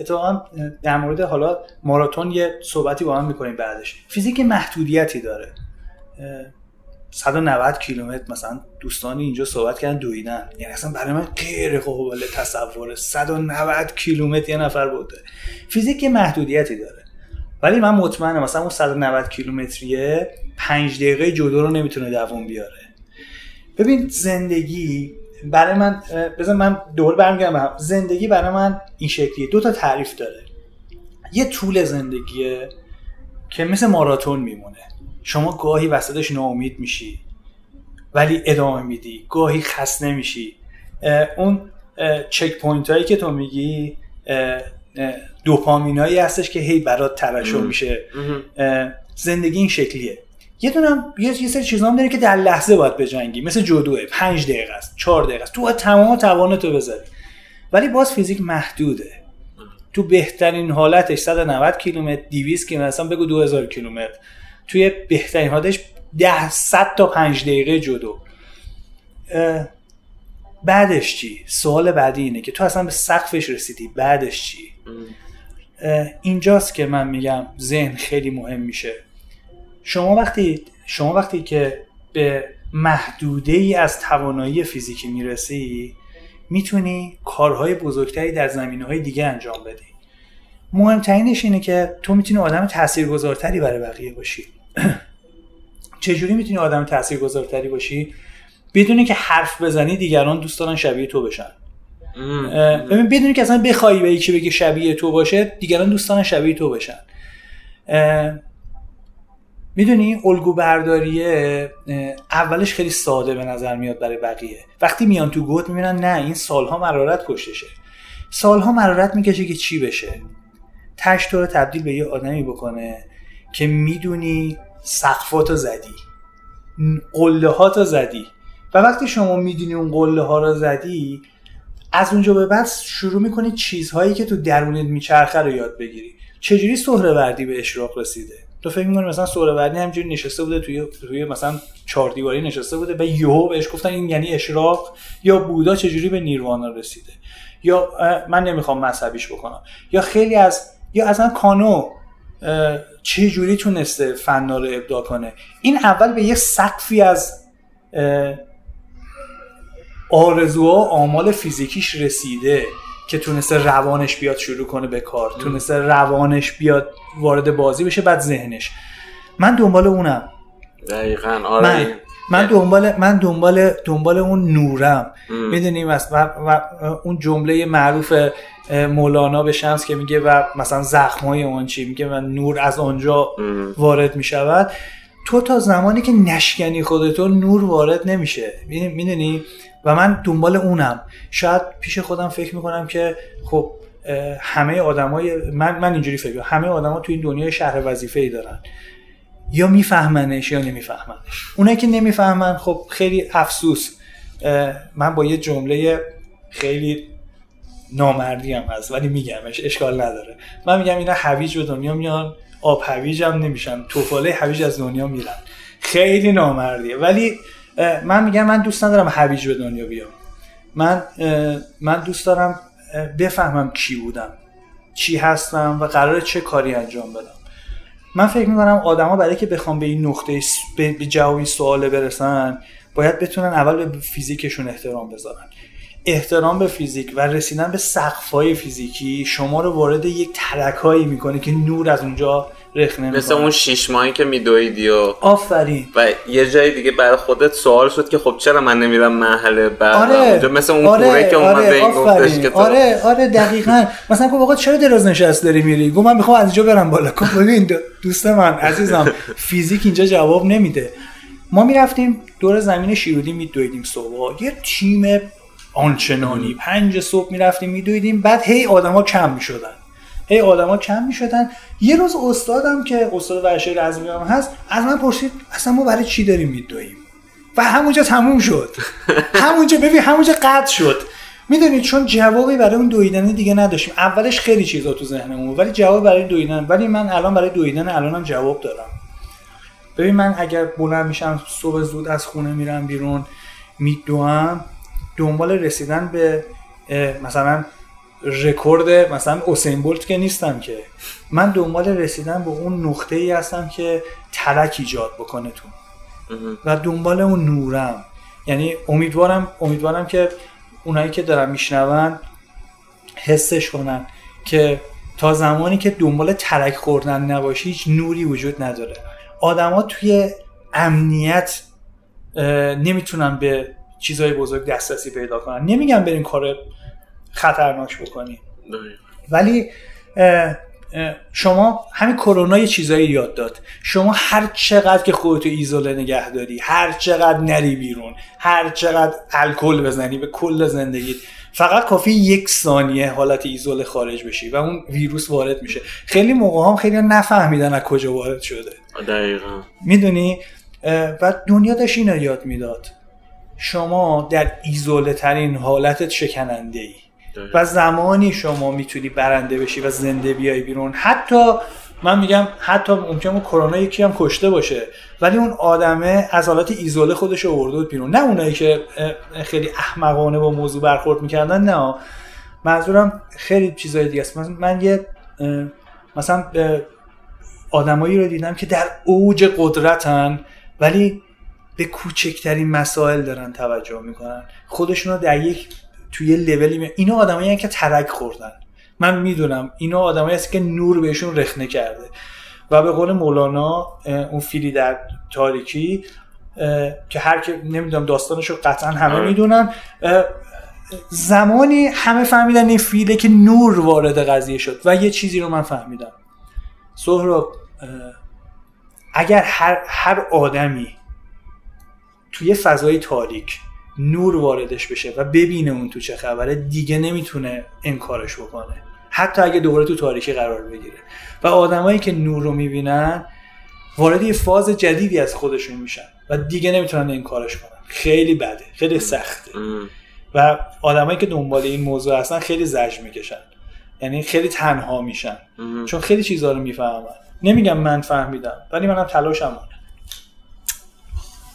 اتفاقا در مورد حالا ماراتون یه صحبتی با هم می‌کنیم بعدش. فیزیک محدودیتی داره. 190 کیلومتر مثلا دوستانی اینجا صحبت کردن دویدن. یعنی اصلا برای من غیر قابل تصوره 190 کیلومتر یه نفر بوده. فیزیک محدودیتی داره. ولی من مطمئنم مثلا اون 190 کیلومتریه 5 دقیقه جدا رو نمی‌تونه دووم بیاره. ببین زندگی برای من بذار من دور برمیگردم زندگی برای من این شکلیه. دو تا تعریف داره. یه طول زندگیه که مثل ماراتون میمونه. شما گاهی وسطش ناامید میشی ولی ادامه میدی. گاهی خسته میشی. اون checkpoint هایی که تو میگی دوپامین هایی هستش که هی برات ترشح میشه. زندگی این شکلیه. یه دونم یه سری چیزا هم داره که در لحظه باید بجنگی. مثل جودوه 5 دقیقه است 4 دقیقه است. تو باید تمام توانتو بذاری. ولی باز فیزیک محدوده. تو بهترین حالتش 190 کیلومتر 200 کیلومتر اصلا بگو 2000 کیلومتر. توی بهترین حالتش 10 100 تا 5 دقیقه جودو. بعدش چی؟ سوال بعدی اینه که تو اصلا به سقفش رسیدی. بعدش چی؟ اینجاست که من میگم ذهن خیلی مهم میشه. شما وقتی شما وقتی که به محدوده ای از توانایی فیزیکی می‌رسی می‌تونی کارهای بزرگتری در زمینه های دیگه انجام بدی. مهمترینش اینه که تو می‌تونی آدم تاثیرگذارتری برای بقیه باشی. <clears throat> چجوری می‌تونی آدم تاثیرگذارتری باشی؟ بدونی که حرف بزنی دیگران دوست دارن شبیه تو بشن. ببین بدونی که اصلا بخوای به یکی بگی شبیه تو باشه دیگران دوست دارن شبیه تو بشن. می‌دونی الگو برداریه اولش خیلی ساده به نظر میاد برای بقیه. وقتی میان تو گوت می‌بینن نه این سالها مرارت کشتشه. سالها مرارت می‌کشه که چی بشه؟ تش تو رو تبدیل به یه آدمی بکنه که می‌دونی سقفاتو زدی قله ها زدی. و وقتی شما می‌دونی اون قله ها رو زدی از اونجا به بعد شروع می‌کنی چیزهایی که تو درونت میچرخه رو یاد بگیری. چجوری سهروردی به اشراق رسیده؟ تو فکر می‌کنی مثلا سهروردی همینجوری نشسته بوده توی توی مثلا چهار دیواری نشسته بوده و یهو بهش گفتن این یعنی اشراق؟ یا بودا چجوری به نیروانا رسیده؟ یا من نمی‌خوام مذهبیش بکنم. یا خیلی از یا اصلا کانو چه جوری تونسته فنا رو ابداع کنه؟ این اول به یه سقفی از آرزوها آمال فیزیکیش رسیده که تونسته روانش بیاد شروع کنه به کار تونسته روانش بیاد وارد بازی بشه بعد ذهنش. من دنبال اونم. دقیقا آره. من, من دنبال من دنبال دنبال اون نورم. می‌دونیم و, و اون جمله معروف مولانا به شمس که میگه و مثلا زخم های اون چی میگه و نور از آنجا وارد می‌شود. تو تا زمانی که نشکنی خودتو نور وارد نمیشه. می‌دونی؟ و من دنبال اونم. شاید پیش خودم فکر می‌کنم که خب همه آدمای من من اینجوری فکر همه آدما تو این دنیای شهر وظیفه ای دارن. یا میفهمنش یا نمیفهمنش. اونایی که نمی‌فهمن خب خیلی افسوس. من با یه جمله خیلی نامردی هم هست ولی میگمش اشکال نداره. من میگم اینا هویج به دنیا میان آب هویج هم نمیشم توفاله هویج از دنیا میرن. خیلی نامردیه. ولی من میگم من دوست ندارم هویج به دنیا بیام. من من دوست دارم بفهمم کی بودم چی هستم و قرار چه کاری انجام بدم. من فکر می‌کنم آدما برای که بخوام به این نقطه به جواب این سواله برسن باید بتونن اول به فیزیکشون احترام بذارن. احترام به فیزیک و رسیدن به سقفای فیزیکی شما رو وارد یک ترکایی می‌کنه که نور از اونجا رخ نمی‌کنه. مثل اون شیش ماهی که میدویدی و آفرین. و یه جای دیگه برای خودت سوال شد که خب چرا من نمیرم محل بعد آره. اونجا؟ مثل اون آره کوره که آره اومده این گفتش که تو آره آره دقیقا. مثلا گفت آقا چرا دراز نشست داری میری؟ گفت من می‌خوام از اینجا برم بالا. گفت ببین دوست من عزیزم فیزیک اینجا جواب نمیده. ما می‌رفتیم دور زمین شیرودی میدویدیم صبح. یه تیم آنچنانی پنج صبح می‌رفتیم میدویدیم. بعد هی آدما کم می‌شدن. هی آدما کم می‌شدن. یه روز استادم که استاد ورشای رزمی هم هست از من پرسید اصلا ما برای چی داریم میدوییم؟ و همونجا تموم شد. <laughs> همونجا ببین همونجا قطع شد. می‌دونید چون جوابی برای اون دویدن دیگه نداشتیم. اولش خیلی چیزا تو ذهنمون ولی جواب برای دویدن. ولی من الان برای دویدن الانم جواب دارم. ببین من اگر بلند میشم صبح زود از خونه میرم بیرون میدوام دنبال رسیدن به مثلا رکورد مثلا اوسین بولت که نیستم که. من دنبال رسیدن به اون نقطه ای هستم که ترک ایجاد بکنه تو. و دنبال اون نورم. یعنی امیدوارم امیدوارم که اونایی که دارن میشنون حسش کنن که تا زمانی که دنبال ترک خوردن نباشی هیچ نوری وجود نداره. آدما توی امنیت نمی‌تونن به چیزهای بزرگ دسترسی پیدا کنن. نمیگم برین کار خطرناک بکنین ولی شما همین کرونا یه چیزایی یاد داد. شما هر چقدر که خودتو ایزوله نگه داری هر چقدر نری بیرون هر چقدر الکل بزنی به کل زندگیت فقط کافی یک ثانیه حالت ایزوله خارج بشی و اون ویروس وارد میشه. خیلی موقع هم خیلی نفهمیدن از کجا وارد شده. دقیقا. می‌دونی؟ و دنیا داشت اینو یاد می‌داد. شما در ایزوله ترین حالتت شکننده ای و زمانی شما می‌تونی برنده بشی و زنده بیای بیرون. حتی من میگم حتی ممکنه کرونا یکی هم کشته باشه ولی اون آدمه از حالت ایزوله خودش آورده بود بیرون. نه اونایی که خیلی احمقانه با موضوع برخورد می‌کردن نه. منظورم خیلی چیزای دیگه است. من یه مثلا آدمایی رو دیدم که در اوج قدرتن ولی به کوچکترین مسائل دارن توجه می‌کنن. خودشون رو در یک توی لولی می... اینا آدمایی که ترک خوردن. من می‌دونم. اینا آدمایی هست که نور بهشون رخنه کرده. و به قول مولانا اون فیلی در تاریکی که هر که نمی‌دونم داستانش رو قطعا همه می‌دونن. زمانی همه فهمیدن این فیله که نور وارد قضیه شد. و یه چیزی رو من فهمیدم. سهراب اگر هر, هر آدمی توی فضای تاریک نور واردش بشه و ببینه اون تو چه خبره دیگه نمی‌تونه انکارش بکنه. حتی اگه دوباره تو تاریکی قرار بگیره. و آدمایی که نور رو می‌بینن وارد یه فاز جدیدی از خودشون میشن و دیگه نمی‌تونن انکارش کنن. خیلی بده خیلی سخته. و آدمایی که دنبال این موضوع هستن خیلی زجر می‌کشن. یعنی خیلی تنها میشن. چون خیلی چیزها رو می‌فهمن. نمیگم من فهمیدم ولی منم تلاشم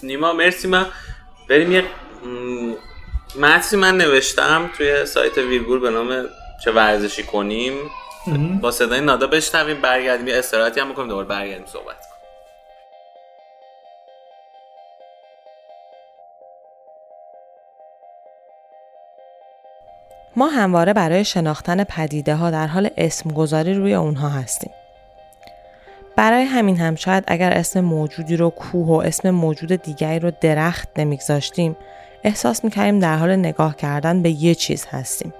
نیما مرسی من. بریم یه متنی من نوشتم توی سایت ویرگول به نام چه ورزشی کنیم. با صدای نادا بشنویم برگردیم یه استراحتی هم بکنیم دوباره برگردیم صحبت کنیم. ما همواره برای شناختن پدیده ها در حال اسم گذاری روی اونها هستیم. برای همین هم شاید اگر اسم موجودی رو کوه و اسم موجود دیگری رو درخت نمیگذاشتیم احساس می‌کردیم در حال نگاه کردن به یه چیز هستیم.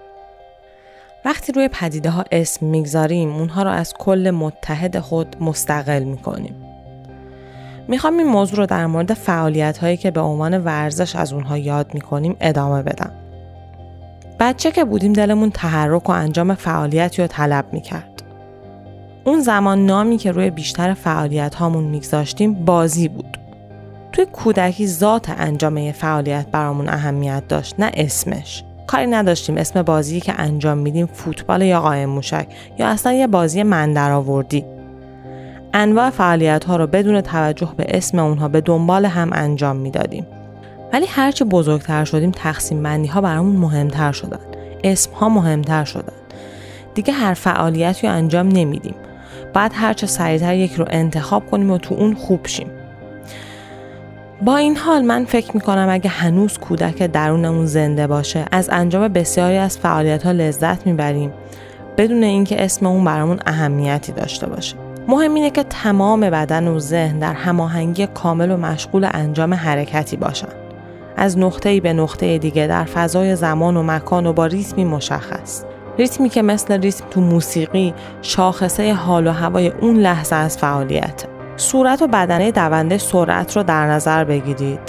وقتی روی پدیده ها اسم می‌گذاریم اونها رو از کل متحد خود مستقل می‌کنیم. می‌خوام این موضوع رو در مورد فعالیت هایی که به عنوان ورزش از اونها یاد می‌کنیم ادامه بدم. بچه که بودیم دلمون تحرک و انجام فعالیتی رو طلب می‌کرد. اون زمان نامی که روی بیشتر فعالیت هامون میگذاشتیم بازی بود. توی کودکی ذات انجام یه فعالیت برامون اهمیت داشت نه اسمش. کاری نداشتیم اسم بازی که انجام میدیم فوتبال یا قایم موشک یا اصلا یه بازی من آوردی. انواع فعالیت ها رو بدون توجه به اسم اونها به دنبال هم انجام می‌دادیم. ولی هرچه بزرگتر شدیم تقسیم بندی ها برامون مهمتر شدن. اسم ها مهمتر شدن. دیگه هر فعالیتی رو انجام نمیدیم. بعد هرچه سریعتر یک رو انتخاب کنیم و تو اون خوب شیم. با این حال من فکر می‌کنم اگه هنوز کودک درونمون زنده باشه از انجام بسیاری از فعالیت ها لذت می‌بریم. بدون اینکه اسم اون برامون اهمیتی داشته باشه. مهم اینه که تمام بدن و ذهن در هماهنگی کامل و مشغول انجام حرکتی باشن. از نقطه‌ای به نقطه دیگه در فضای زمان و مکان و با ریتمی مشخص. ریتمی که مثل ریتم تو موسیقی شاخصه حال و هوای اون لحظه از فعالیت صورت و بدنه دونده سرعت رو در نظر بگیرید.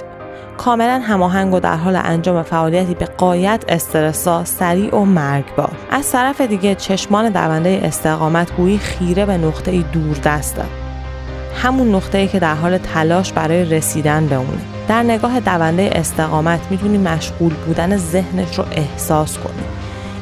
کاملا هماهنگ و در حال انجام فعالیتی به قایت استرسا سریع و مرگبار از طرف دیگه چشمان دونده استقامت گویی خیره به نقطه دور دسته همون نقطه ای که در حال تلاش برای رسیدن به اونه. در نگاه دونده استقامت می‌تونی مشغول بودن ذهنش رو احساس کنی.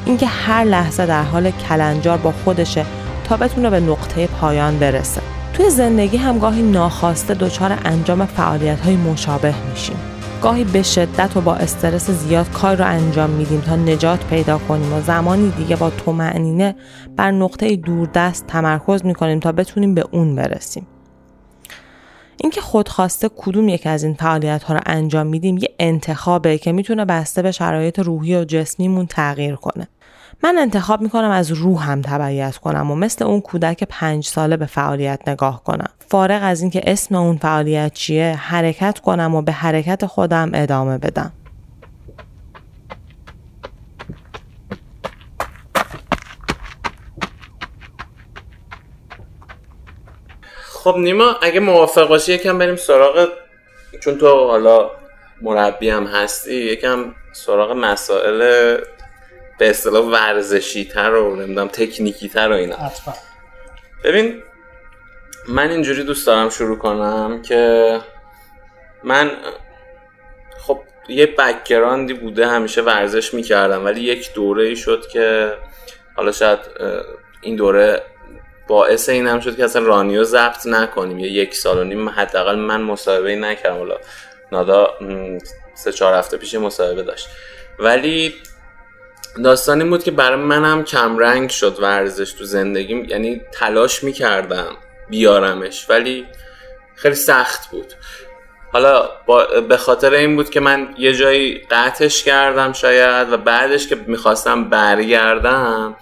اینکه هر لحظه در حال کلنجار با خودشه تا بتونه به نقطه پایان برسه. توی زندگی هم گاهی ناخواسته دچار انجام فعالیت های مشابه میشیم. گاهی به شدت و با استرس زیاد کار رو انجام میدیم تا نجات پیدا کنیم و زمانی دیگه با تو معنینه بر نقطه دوردست تمرکز می‌کنیم تا بتونیم به اون برسیم. اینکه خودخواسته کدوم یک از این فعالیت ها رو انجام میدیم یه انتخابه که می‌تونه بسته به شرایط روحی و جسمیمون تغییر کنه. من انتخاب می‌کنم از روحم تبعیت کنم و مثل اون کودک پنج ساله به فعالیت نگاه کنم. فارغ از اینکه اسم اون فعالیت چیه حرکت کنم و به حرکت خودم ادامه بدم. خب نیما اگه موافق باشی یکم بریم سراغ چون تو حالا مربی هم هستی یکم سراغ مسائل به اصطلاح ورزشی تر و نمی‌دونم تکنیکی تر و اینا. ببین من اینجوری دوست دارم شروع کنم که من خب یه بکگراندی بوده همیشه ورزش می‌کردم ولی یک دوره ای شد که حالا شاید این دوره باعث این هم شد که اصلا رانیو ضبط نکنیم. یه یک سال و نیم حداقل من مصاحبه نکردم. حالا نادا سه چهار هفته پیش مصاحبه داشت. ولی داستان این بود که برای منم کمرنگ شد ورزش تو زندگیم. یعنی تلاش می‌کردم بیارمش ولی خیلی سخت بود. حالا به خاطر این بود که من یه جایی قطعش کردم شاید و بعدش که می‌خواستم برگردم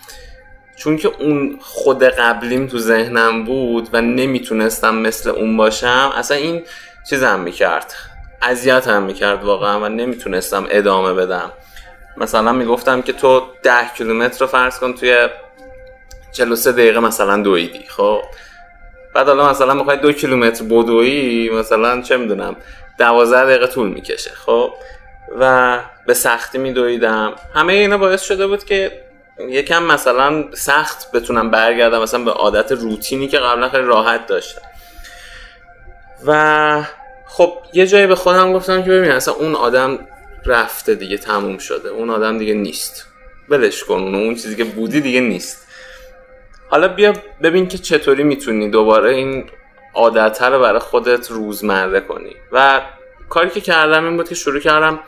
چون که اون خود قبلیم تو ذهنم بود و نمی‌تونستم مثل اون باشم اصلا این چیزم می‌کرد. اذیت هم می‌کرد واقعا و نمی‌تونستم ادامه بدم. مثلا می‌گفتم که تو ده کیلومتر رو فرض کن توی 43 دقیقه مثلا دویدی خب؟ بعد حالا مثلا می‌خوای دو کیلومتر بدویی مثلا چه می‌دونم دوازده دقیقه طول می‌کشه خب؟ و به سختی میدویدم. همه اینا باعث شده بود که یکم مثلا سخت بتونم برگردم مثلا به عادت روتینی که قبلا خیلی راحت داشتم. و خب یه جایی به خودم گفتم که ببین اصلا اون آدم رفته دیگه تموم شده. اون آدم دیگه نیست. بلش کن اون اون چیزی که بودی دیگه نیست. حالا بیا ببین که چطوری می‌تونی دوباره این عادت رو برای خودت روزمره کنی. و کاری که کردم این بود که شروع کردم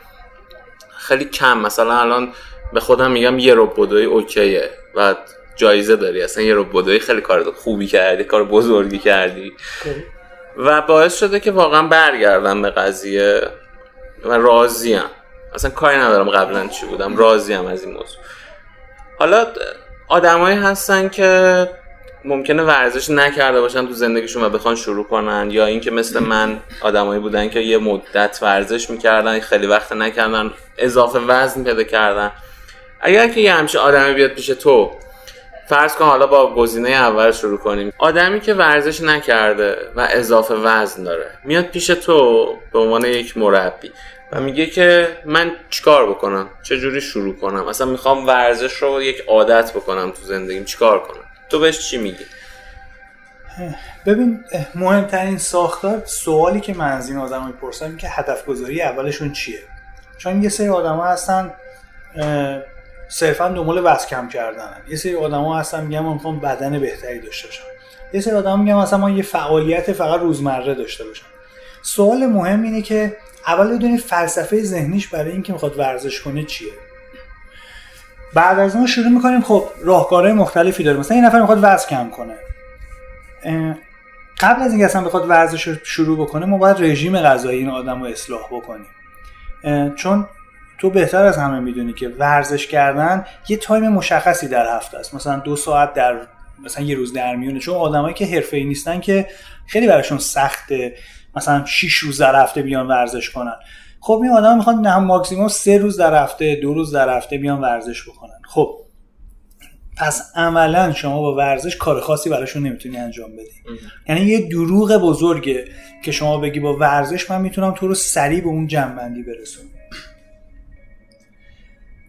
خیلی کم. مثلا الان به خودم میگم یه رو بدوی اوکیه و جایزه داری. اصلا یه رو بدوی خیلی کار خوبی کردی کار بزرگی کردی. و باعث شده که واقعا برگردم به قضیه و راضیم. اصلا کاری ندارم قبلا چی بودم راضیم از این موضوع. حالا آدمایی هستن که ممکنه ورزش نکرده باشن تو زندگیشون و بخوان شروع کنن یا اینکه مثل من آدمایی بودن که یه مدت ورزش می‌کردن خیلی وقت نکردن اضافه وزن پیدا کردن. اگر که یه همچه آدمی بیاد پیش تو فرض کن حالا با گزینه اول شروع کنیم. آدمی که ورزش نکرده و اضافه وزن داره میاد پیش تو به عنوان یک مربی. و میگه که من چیکار بکنم؟ چجوری شروع کنم؟ اصلا می‌خوام ورزش رو یک عادت بکنم تو زندگیم. چیکار کنم؟ تو بهش چی میگی؟ ببین مهمترین ساختار سوالی که من از این آدم می‌پرسم که هدف گذاری اولشون چیه؟ چون یه سری آدم ها هستن صرفا دنبال وزن کم کردن یه سری آدم ها هستن میگن من می‌خوام بدن بهتری داشته باشم. یه سری آدم میگن مثلا ما یه فعالیت فقط روزمره داشته باشم. سوال مهم اینه که اول بدونید فلسفه ذهنیش برای اینکه می‌خواد ورزش کنه چیه. بعد از اون شروع می‌کنیم خب راهکارهای مختلفی داره مثلا این نفر می‌خواد وزن کم کنه. قبل از اینکه اصلا بخواد ورزش رو شروع بکنه ما باید رژیم غذایی این آدم رو اصلاح بکنیم. چون تو بهتر از همه می‌دونی که ورزش کردن یه تایم مشخصی در هفته است. مثلا دو ساعت در مثلا یه روز در میونه. چون آدمایی که حرفه‌ای نیستن که خیلی براشون سخته. مثلا 6 روز در هفته بیان ورزش کنن. خب این آدم می‌خوان نه ماکسیموم سه روز در هفته دو روز در هفته بیان ورزش بکنن. خب پس عملا شما با ورزش کار خاصی براشون نمی‌تونی انجام بدی. یعنی یه دروغ بزرگه که شما بگی با ورزش من می‌تونم تو رو سریع به اون جمع‌بندی برسونم.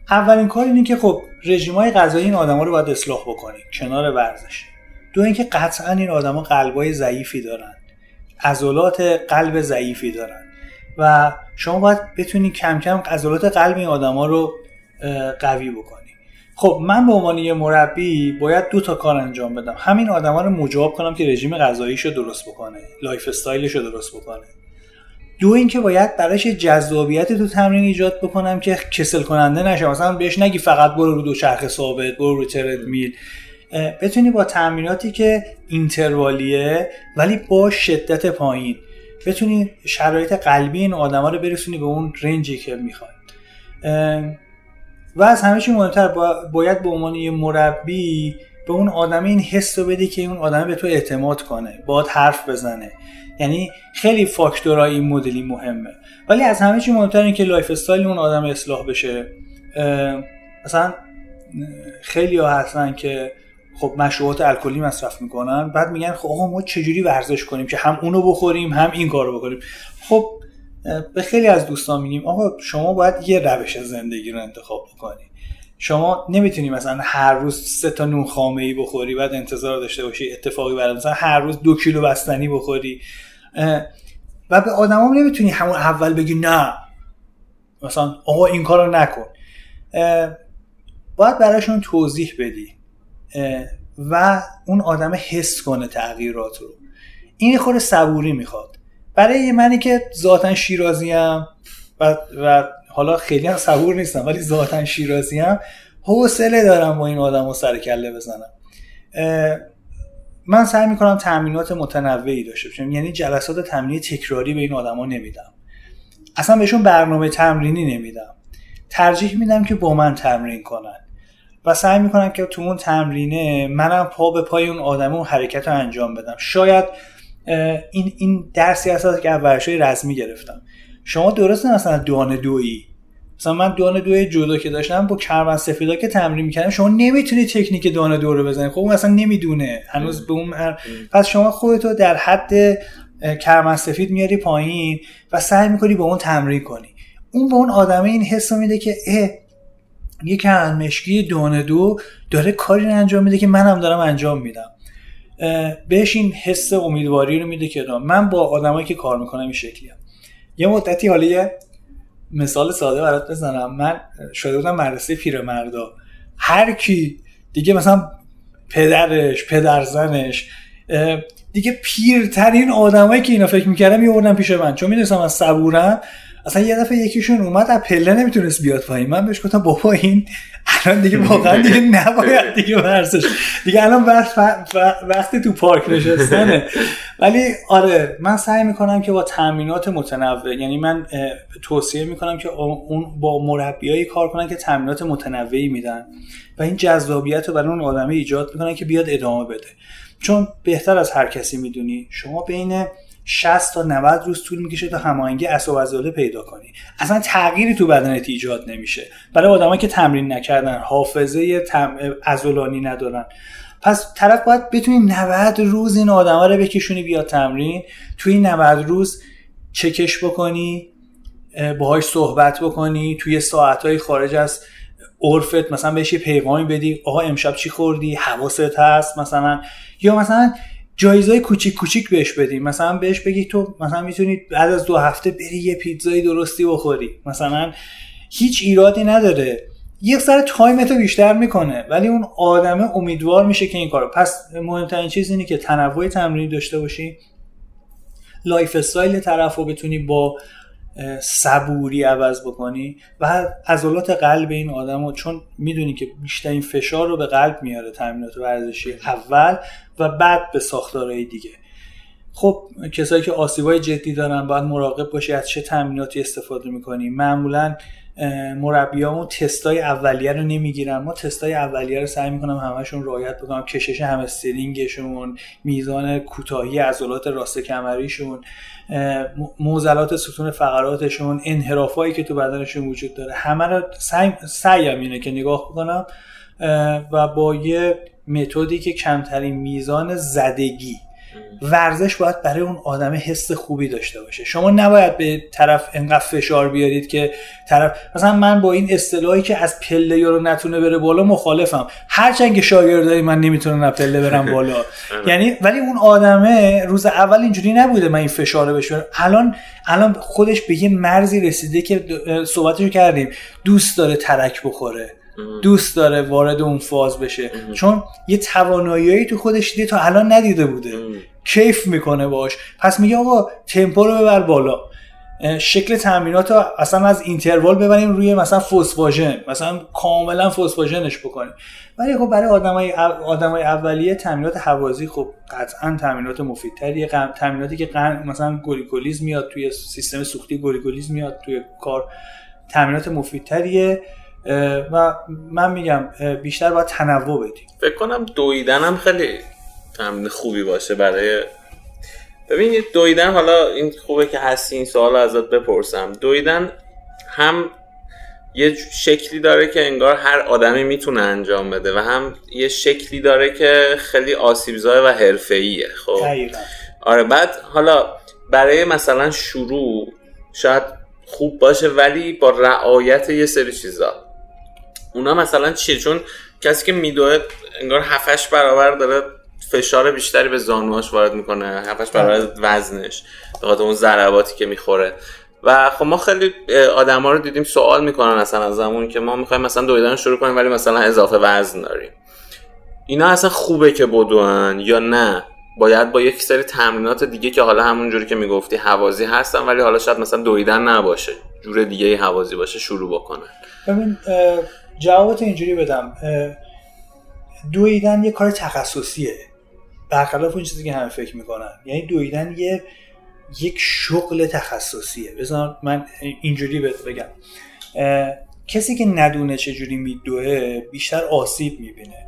اولین کار اینه که خب های غذایی این آدما رو باید اصلاح بکنی کنار ورزش. دو اینکه قطعا این آدما قلبای ضعیفی دارن. عضلات قلب ضعیفی دارن. و شما باید بتونی کم کم عضلات قلب این آدما رو قوی بکنی. خب من به عنوان یه مربی باید دو تا کار انجام بدم. همین آدما رو مجاب کنم که رژیم غذاییشو درست بکنه lifestyle ش رو درست بکنه. دو اینکه باید براش جذابیت تو تمرین ایجاد بکنم که کسل کننده نشه. مثلا بهش نگی فقط برو رو دوچرخه ثابت برو رو ترد میل بتونی با تمریناتی که اینتروالیه ولی با شدت پایین. بتونی شرایط قلبی این آدما رو برسونی به اون رنجی که می‌خوای و از همه چی مهمتر باید به عنوان یه مربی به اون آدم این حس رو بدی که اون آدم به تو اعتماد کنه باید حرف بزنه. یعنی خیلی فاکتورهای این مدلی مهمه. ولی از همه چی مهمتر این که lifestyle اون آدم اصلاح بشه. مثلا خیلی ها هستن که خب مشروبات الکلی مصرف می‌کنن. بعد میگن خب ما چجوری ورزش کنیم که هم اونو بخوریم هم این کارو بکنیم. خب به خیلی از دوستان میگیم آقا شما باید یه روش زندگی رو انتخاب بکنی. شما نمی‌تونی مثلا هر روز سه تا نون خامه ای بخوری بعد انتظار داشته باشی اتفاقی برای مثلا هر روز دو کیلو بستنی بخوری. و به آدما نمی‌تونی همون اول بگی نه. مثلا آقا این کارو نکن. باید براشون توضیح بدی. و اون آدم حس کنه تغییرات رو. این خود صبوری می‌خواد. برای منی که ذاتا شیرازیم و, و حالا خیلی هم صبور نیستم ولی ذاتا شیرازیم حوصله دارم با این آدم رو سر کله بزنم. من سعی می‌کنم تمرینات متنوعی داشته باشم. یعنی جلسات تمرینی تکراری به این آدما نمیدم. اصلا بهشون برنامه تمرینی نمیدم. ترجیح میدم که با من تمرین کنن. و سعی می‌کنم که تو اون تمرینه منم پا به پای اون آدم اون حرکت رو انجام بدم. شاید این این درسی هست که ورشای رزمی گرفتم. شما درست مثلا دانه دویی. مثلا من دانه دوی جودو که داشتم با کرون سفیدا که تمرین می‌کردم شما نمی‌تونی تکنیک دانه دو رو بزنی. خب اون اصلا نمی‌دونه. هنوز به اون پس شما خودتو در حد کرون سفید میاری پایین و سعی می‌کنی با اون تمرین کنی. اون به اون آدمه این حس میده که اه یه کرن مشکی دانه دو داره کاری رو انجام میده که منم دارم انجام میدم. بهش این حس امیدواری رو میده که من با آدمایی که کار می‌کنم این شکلی یه مدتی حالا یه مثال ساده برات بزنم. من شده بودم مدرسه پیرمردا. هر کی دیگه مثلا پدرش پدرزنش دیگه پیرترین آدمایی که اینا فکر می‌کردم میوردن پیش من. چون می‌دونستم از صبورم اصلا یه دفعه یکیشون اومد از پله نمی‌تونست بیاد پایین. من بهش گفتم بابا این الان دیگه واقعا دیگه نباید دیگه ورزش. دیگه الان وقت وقتی تو پارک نشستنه. ولی آره من سعی می‌کنم که با تامینات متنوع یعنی من توصیه می‌کنم که اون با مربیایی کار کنن که تامینات متنوعی میدن و این جذابیت رو برای اون آدمه ایجاد می‌کنن که بیاد ادامه بده. چون بهتر از هر کسی می‌دونی. شما بین 60 تا 90 روز طول می‌کشه تا هماهنگی عصب عضله پیدا کنی. اصلا تغییری تو بدنت ایجاد نمیشه. برای آدمایی که تمرین نکردن حافظه. عضلانی ندارن. پس طرف باید بتونی 90 روز این آدما رو بکشونی بیاد تمرین. توی این 90 روز چکش بکنی باهاش صحبت بکنی. توی ساعتهای خارج از عرفت مثلا بهش یه پیغامی بدی. آقا امشب چی خوردی؟ حواست هست مثلا. یا مثلا جایزای کوچیک کوچیک بهش بدیم. مثلا بهش بگی تو مثلا می‌تونی بعد از دو هفته بری یه پیتزای درستی بخوری. مثلا هیچ ایرادی نداره. یه سر تایمتو بیشتر می‌کنه. ولی اون آدمه امیدوار میشه که این کارو. پس مهمترین چیز اینه که تنوع تمرینی داشته باشی. lifestyle طرف رو بتونی با صبوری عوض بکنی و عضلات قلب این آدم رو چون می‌دونی که بیشترین فشار رو به قلب میاره تمرینات ورزشی اول و بعد به ساختارهای دیگه. خب کسایی که آسیبای جدی دارن باید مراقب باشی از چه تمریناتی استفاده می‌کنی. معمولا مربیامون تستای اولیه رو نمی‌گیرن. ما تستای اولیه رو سعی می‌کنم همشون رعایت بکنم. کشش همسترینگشون میزان کوتاهی عضلات راست کمریشون. موزلات ستون فقراتشون انحرافایی که تو بدنشون وجود داره. همه رو سعی اینه که نگاه بکنم و با یه متدی که کمترین میزان زدگی ورزش باید برای اون آدم حس خوبی داشته باشه. شما نباید به طرف انقدر فشار بیارید که طرف مثلا من با این اصطلاحی که از پله رو نتونه بره بالا مخالفم. هرچند که شاگردای من نمی‌تونن از پله برم <laughs> بالا. یعنی ولی اون آدمه روز اول اینجوری نبوده من این فشار رو بشه الان الان خودش به یه مرزی رسیده که صحبتشو کردیم. دوست داره ترک بخوره. دوست داره وارد اون فاز بشه. چون یه توانایی تو خودش دیده تا الان ندیده بوده. کیف می‌کنه باش پس میگه آقا تمپو رو ببر بالا. شکل تمرینات رو اصلا از اینتروال ببریم روی مثلا فوسفاژن مثلا کاملا فوسفاژنش بکنیم. ولی خب برای آدمای آدمای اولیه تمرینات هوازی خب قطعا تمرینات مفیدتریه. تمریناتی که مثلا گلیکولیز میاد توی سیستم سوختی گلیکولیز میاد توی کار. تمرینات مفیدتریه. و من میگم بیشتر باید تنوع بدیم. فکر کنم دویدن هم خیلی تمرین خوبی باشه برای ببینید دویدن حالا این خوبه که هستی این سوال ازت بپرسم. دویدن هم یه شکلی داره که انگار هر آدمی می‌تونه انجام بده و هم یه شکلی داره که خیلی آسیبزای و حرفه‌ایه خب؟ آره بعد حالا برای مثلا شروع شاید خوب باشه ولی با رعایت یه سری چیزا. اونا مثلا چیه چون کسی که میدوه انگار هفتش برابر داره فشار بیشتری به زانوهاش وارد می‌کنه هفتش برابر وزنش به خاطر اون ضرباتی که می‌خوره. و خب ما خیلی آدما رو دیدیم سوال می‌کنن اصلا از زمان که ما می‌خوایم مثلا دویدن شروع کنیم ولی مثلا اضافه وزن داریم. اینا اصلا خوبه که بدون یا نه؟ باید با یک سری تمرینات دیگه که حالا همون جوری که می‌گفتی حوازی هستن ولی حالا شاید مثلا دویدن نباشه. جور دیگه حوازی باشه شروع بکنن. ببین جوابت اینجوری بدم. دویدن یه کار تخصصیه. برخلاف اون چیزی که همه فکر می‌کنن. یعنی دویدن یه یک شغل تخصصیه. بذار من اینجوری بگم. کسی که ندونه چجوری میدوه بیشتر آسیب می‌بینه.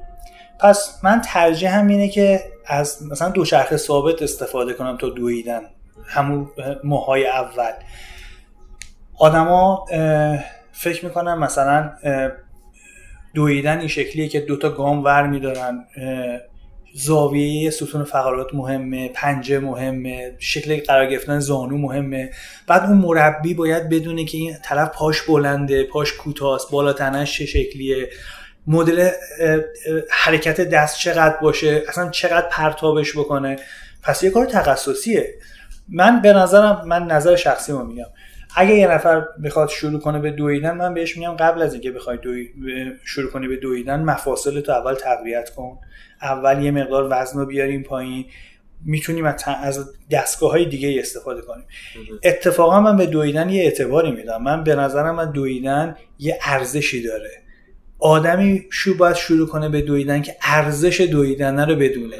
پس من ترجیح هم اینه که از مثلا دوچرخه ثابت استفاده کنم تا دویدن. همون ماهای اول. آدما فکر می‌کنن مثلا دویدن این شکلیه که دوتا گام ور میدارن. زاویه ستون فقرات مهمه پنجه مهمه شکل قرار گرفتن زانو مهمه. بعد اون مربی باید بدونه که این طرف پاش بلنده پاش کوتاست بالا تنش چه شکلیه. مدل حرکت دست چقدر باشه اصلا چقدر پرتابش بکنه. پس یه کار تخصصیه. من به نظرم من نظر شخصی ما میگم. اگه یه نفر بخواد شروع کنه به دویدن من بهش میگم قبل از اینکه بخوای دوی... شروع کنی به دویدن مفاصل تو اول تقویت کن. اول یه مقدار وزن رو بیاریم پایین. می‌تونیم از دستگاه های دیگه استفاده کنیم. اتفاقا من به دویدن یه اعتباری میدم. من به نظرم من دویدن یه ارزشی داره. آدمی شو باید شروع کنه به دویدن که ارزش دویدن رو بدونه.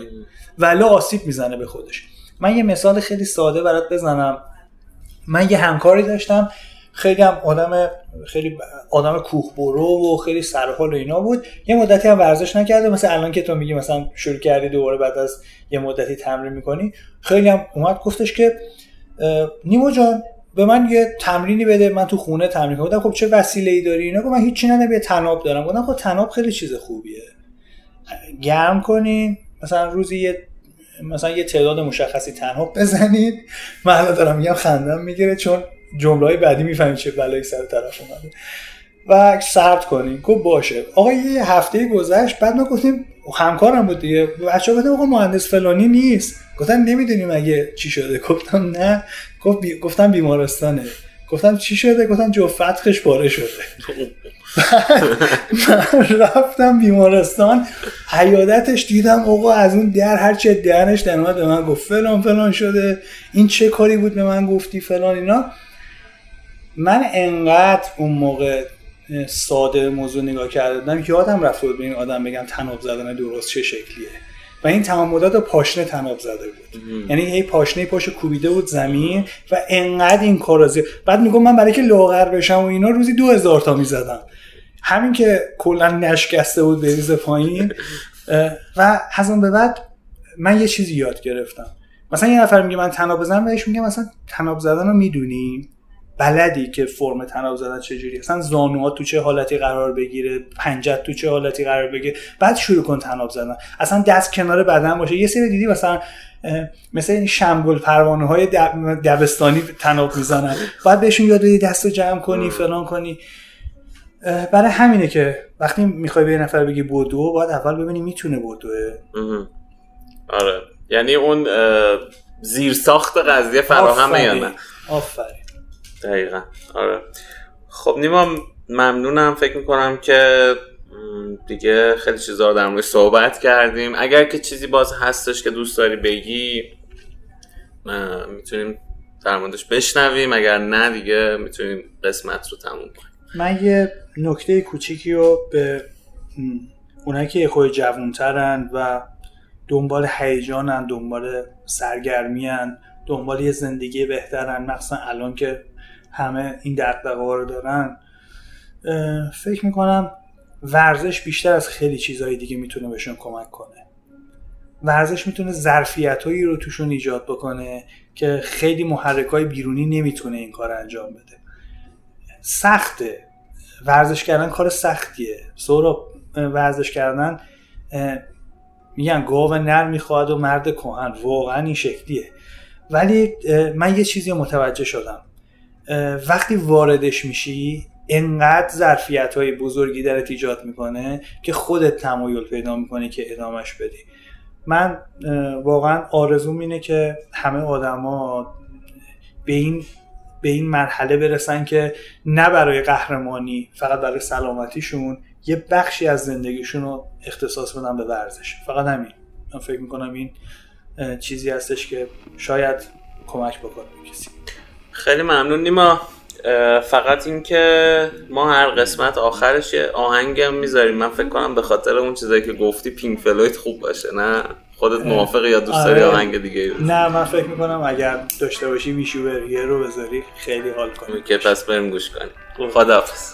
ولی آسیب می‌زنه به خودش. من یه مثال خیلی ساده برات بزنم. من یه همکاری داشتم خیلی هم آدم خیلی آدم کوه برو و خیلی سرحال و اینا بود. یه مدتی هم ورزش نکرده مثلا الان که تو میگی مثلا شروع کردی دوباره بعد از یه مدتی تمرین می‌کنی. خیلی هم اومد گفتش که نیمو جان به من یه تمرینی بده من تو خونه تمرین کنم. خب چه وسیله ای داری اینا؟ من هیچ چیزی ندارم تناب دارم. گفتم خب تناب خیلی چیز خوبیه. گرم کنین. مثلا روزی یه مثلا یه تعداد مشخصی تنها بزنید. من دارم میگم خندم می‌گیره چون جمله های بعدی می‌فهمید چه بلایی سر طرف اومده. و سرد کنیم. گفت باشه. آقا یه هفته گذشت. بعد ما گفتیم همکارم بود دیگه. بچه گفتم آقا مهندس فلانی نیست. گفتن نمی‌دونیم اگه چی شده. گفتم نه. گفت بی... گفتم بیمارستانه. گفتم چی شده؟ گفتم جو فتخش پاره شده. <laughs> من رفتم بیمارستان عیادتش دیدم آقا از اون در هر چه درنش در اومد به من گفت فلان فلان شده این چه کاری بود به من گفتی فلان اینا. من انقدر اون موقع ساده موضوع نگاه کردم یادم رفت بود به این آدم بگم تناب زدن درست چه شکلیه. و این تمام مدت پاشنه تناب زده بود. یعنی هی پاشنه پاش کوبیده بود زمین و انقدر این کار زیاد بعد میگم من برای که لاغر بشم و اینا روزی دو هزار تا می‌زدم. همین که کلا نشکسته بود بریز پایین و از اون به بعد من یه چیزی یاد گرفتم. مثلا یه نفر میگه من تناب بزنم بهش میگم مثلا تناب زدن رو می‌دونی؟ بلدی که فرم تناب زدن چجوری اصلا زانوها تو چه حالتی قرار بگیره؟ پنجت تو چه حالتی قرار بگیره؟ بعد شروع کن تناب زدن. اصلا دست کنار بدن باشه. یه سری دیدی مثلا مثل این شمگل پروانه های دبستانی تناب می‌زنن. بعد بهشون یاد بدی دست رو جمع کنی فلان کنی. برای همینه که وقتی می‌خوای به یه نفر بگی بودو باید اول ببینی می‌تونه بودوه آره. یعنی اون زیر ساخت قضیه فراهم یا نه؟ آفرین. دقیقا. آره. خب نیما ممنونم. فکر می‌کنم که دیگه خیلی چیزا رو در مورد صحبت کردیم. اگر که چیزی باز هستش که دوست داری بگی می‌تونیم در موردش بشنویم. اگر نه دیگه می‌تونیم قسمت رو تموم کنیم. من یه نکته کوچیکی رو به اونایی که خود جوانترن و دنبال هیجانن دنبال سرگرمیان دنبال یه زندگی بهترن مخصوصا الان که همه این دقدقه رو دارن فکر می‌کنم ورزش بیشتر از خیلی چیزهای دیگه می‌تونه بهشون کمک کنه. ورزش می‌تونه ظرفیت هایی رو توشون ایجاد بکنه که خیلی محرک های بیرونی نمی‌تونه این کار انجام بده. سخته. ورزش کردن کار سختیه. سورا ورزش کردن میگن گاو نر می‌خواد و مرد کهن. واقعا این شکلیه. ولی من یه چیزی متوجه شدم. وقتی واردش میشی انقدر ظرفیت های بزرگی درت ایجاد می‌کنه که خودت تمایل پیدا می‌کنی که ادامش بدی. من واقعا آرزوم اینه که همه آدما به این به این مرحله برسن که نه برای قهرمانی فقط برای سلامتیشون یه بخشی از زندگیشون رو اختصاص بدن به ورزش. فقط همین. من فکر می‌کنم این چیزی هستش که شاید کمک بکنه کسی. خیلی ممنون نیما. فقط اینکه ما هر قسمت آخرش یه آهنگم می‌ذاریم. من فکر کنم به خاطر اون چیزایی که گفتی پینک فلوید خوب باشه نه؟ خودت موافقی یا دوست داری آره. آهنگ دیگه نه من فکر می‌کنم اگر داشته باشی ویشو رو بذاری خیلی حال کنی. که پس بریم گوش کنیم. خداحافظ.